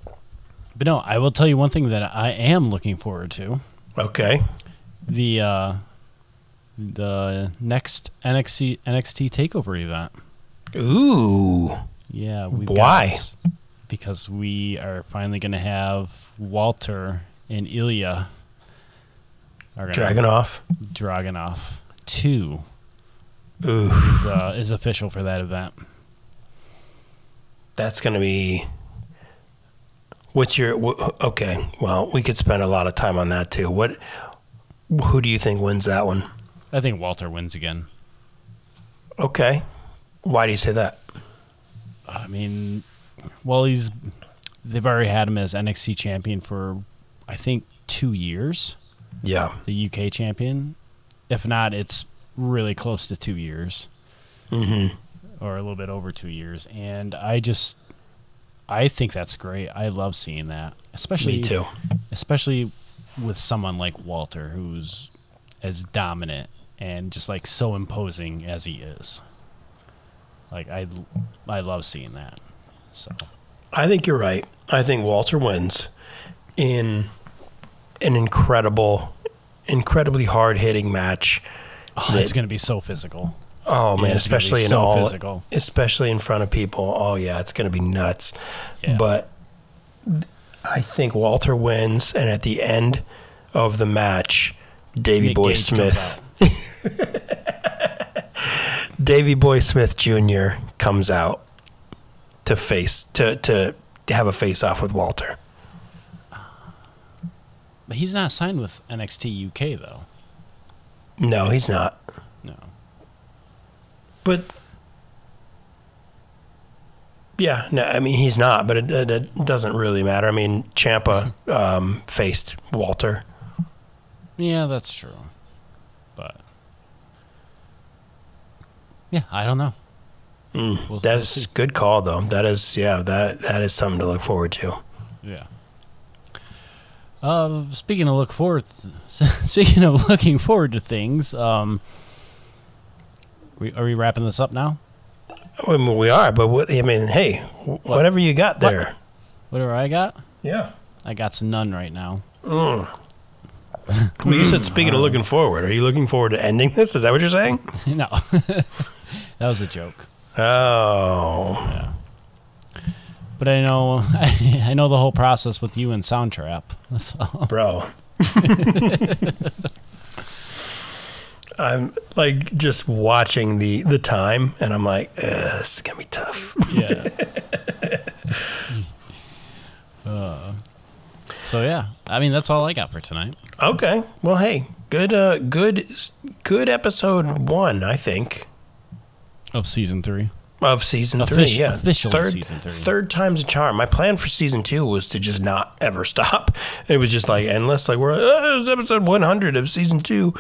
[SPEAKER 2] but no, I will tell you one thing that I am looking forward to:
[SPEAKER 1] okay
[SPEAKER 2] the uh, the next NXT NXT Takeover event.
[SPEAKER 1] ooh
[SPEAKER 2] Yeah,
[SPEAKER 1] Why?
[SPEAKER 2] got- because we are finally going to have Walter and Ilja are going Dragunov two is, uh, is official for that event.
[SPEAKER 1] that's going to be what's your wh- okay well we could spend a lot of time on that too. What who do you think wins that one?
[SPEAKER 2] I think Walter wins again.
[SPEAKER 1] okay. Why do you say that?
[SPEAKER 2] I mean, well, he's they've already had him as NXT champion for I think two years,
[SPEAKER 1] yeah
[SPEAKER 2] the UK champion. If not, it's really close to two years,
[SPEAKER 1] mm-hmm
[SPEAKER 2] or a little bit over two years. And I just, I think that's great. I love seeing that, especially
[SPEAKER 1] me too
[SPEAKER 2] especially with someone like Walter, who's as dominant and just like so imposing as he is. Like I, I love seeing that. So
[SPEAKER 1] i think you're right i think walter wins in an incredible incredibly hard-hitting match
[SPEAKER 2] oh, it's gonna be so physical.
[SPEAKER 1] oh man
[SPEAKER 2] it's gonna be
[SPEAKER 1] especially in
[SPEAKER 2] so
[SPEAKER 1] all
[SPEAKER 2] physical.
[SPEAKER 1] especially in front of people oh yeah it's going to be nuts
[SPEAKER 2] Yeah.
[SPEAKER 1] but I think Walter wins, and at the end of the match, Davy
[SPEAKER 2] Nick
[SPEAKER 1] Boy
[SPEAKER 2] Gage
[SPEAKER 1] Smith. Davy Boy Smith Jr. comes out to face to to have a face off with Walter.
[SPEAKER 2] But he's not signed with NXT UK though.
[SPEAKER 1] No, he's not.
[SPEAKER 2] No.
[SPEAKER 1] But yeah, no, I mean he's not. But it, it, it doesn't really matter. I mean, Ciampa um, faced Walter.
[SPEAKER 2] Yeah, that's true. But yeah, I don't know.
[SPEAKER 1] Mm,
[SPEAKER 2] We'll-
[SPEAKER 1] that
[SPEAKER 2] we'll
[SPEAKER 1] good call though. That is yeah. That that is something to look forward to.
[SPEAKER 2] Yeah. Uh, speaking of look forward, speaking of looking forward to things, um, we, are we wrapping this up now?
[SPEAKER 1] I mean, we are, but what I mean, hey, wh- whatever you got there.
[SPEAKER 2] Whatever I got,
[SPEAKER 1] Yeah.
[SPEAKER 2] I got none right now.
[SPEAKER 1] Well, you said speaking of looking forward. Are you looking forward to ending this? Is that what you're saying?
[SPEAKER 2] no, that was a joke.
[SPEAKER 1] Oh,
[SPEAKER 2] But I know, I know the whole process with you and Soundtrap. So
[SPEAKER 1] bro. I'm like just watching the the time, and I'm like, this is gonna be tough.
[SPEAKER 2] yeah. uh, so yeah, I mean that's all I got for tonight.
[SPEAKER 1] okay, well, hey, good, uh, good, good episode one, I think.
[SPEAKER 2] Of season three.
[SPEAKER 1] Of season
[SPEAKER 2] Offici-
[SPEAKER 1] three, yeah,
[SPEAKER 2] officially
[SPEAKER 1] third,
[SPEAKER 2] season three.
[SPEAKER 1] Third time's a charm. My plan for season two was to just not ever stop. It was just like endless. Like we're oh, this is episode one hundred of season two.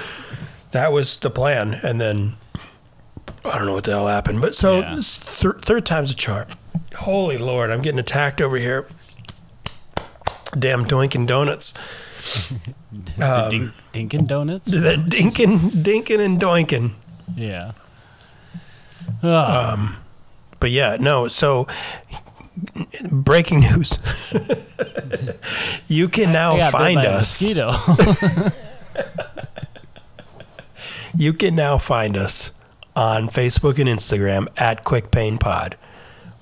[SPEAKER 1] That was the plan, and then I don't know what the hell happened. But so
[SPEAKER 2] Yeah.
[SPEAKER 1] this thir- third time's a charm. Holy Lord, I'm getting attacked over here. Damn Doinkin' Donuts.
[SPEAKER 2] the um, Dink, Dinkin' Donuts.
[SPEAKER 1] That Dinkin', Dinkin' and Doinkin'.
[SPEAKER 2] Yeah. Ah,
[SPEAKER 1] But yeah, no. So breaking news. you can
[SPEAKER 2] I
[SPEAKER 1] now
[SPEAKER 2] bit
[SPEAKER 1] find us.
[SPEAKER 2] Mosquito.
[SPEAKER 1] You can now find us on Facebook and Instagram at Quick Pain Pod.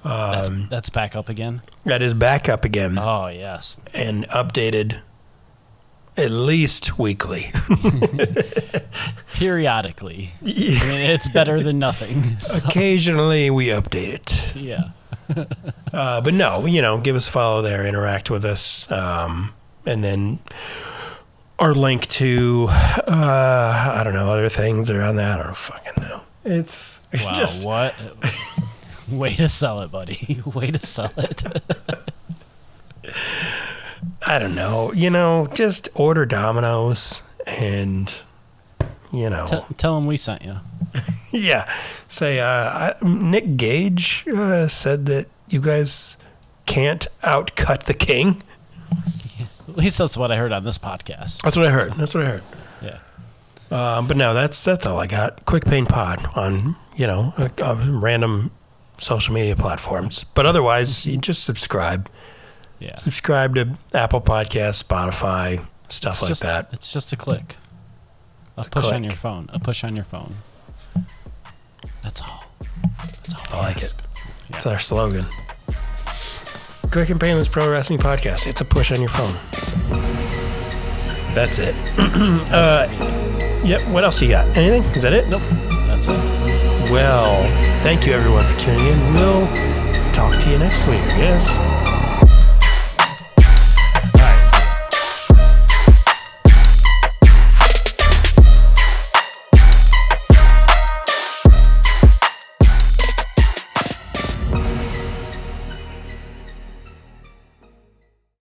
[SPEAKER 2] that's, that's back up again.
[SPEAKER 1] That is back up again
[SPEAKER 2] Oh yes.
[SPEAKER 1] and updated at least weekly.
[SPEAKER 2] Periodically. I mean, it's better than nothing. So,
[SPEAKER 1] Occasionally we update it.
[SPEAKER 2] yeah.
[SPEAKER 1] Uh, but no, you know, give us a follow there, interact with us, um, and then our link to uh, I don't know other things around that. I don't fucking know. It's
[SPEAKER 2] Wow.
[SPEAKER 1] just
[SPEAKER 2] what? Way to sell it, buddy. Way to sell it.
[SPEAKER 1] I don't know. You know, just order Domino's and you know,
[SPEAKER 2] T- tell them we sent you.
[SPEAKER 1] yeah. Say uh, I, Nick Gage uh, said that you guys can't outcut the king.
[SPEAKER 2] At least that's what I heard on this podcast.
[SPEAKER 1] That's what I heard. That's what I heard.
[SPEAKER 2] Yeah.
[SPEAKER 1] Um, but no, that's that's all I got. Quick Pain Pod on you know uh, uh, random social media platforms. But otherwise, you just subscribe.
[SPEAKER 2] Yeah.
[SPEAKER 1] Subscribe to Apple Podcasts, Spotify, stuff
[SPEAKER 2] It's
[SPEAKER 1] like
[SPEAKER 2] just,
[SPEAKER 1] that.
[SPEAKER 2] It's just a click. A push on
[SPEAKER 1] click.
[SPEAKER 2] your phone. A push on your phone. That's all. That's all.
[SPEAKER 1] I like
[SPEAKER 2] ask.
[SPEAKER 1] it. It's our slogan. Quick and Painless Pro Wrestling Podcast. It's a push on your phone. That's it. uh, yep. What else you got? Anything? Is that it?
[SPEAKER 2] Nope. That's it.
[SPEAKER 1] Well, thank you everyone for tuning in. We'll talk to you next week. Yes.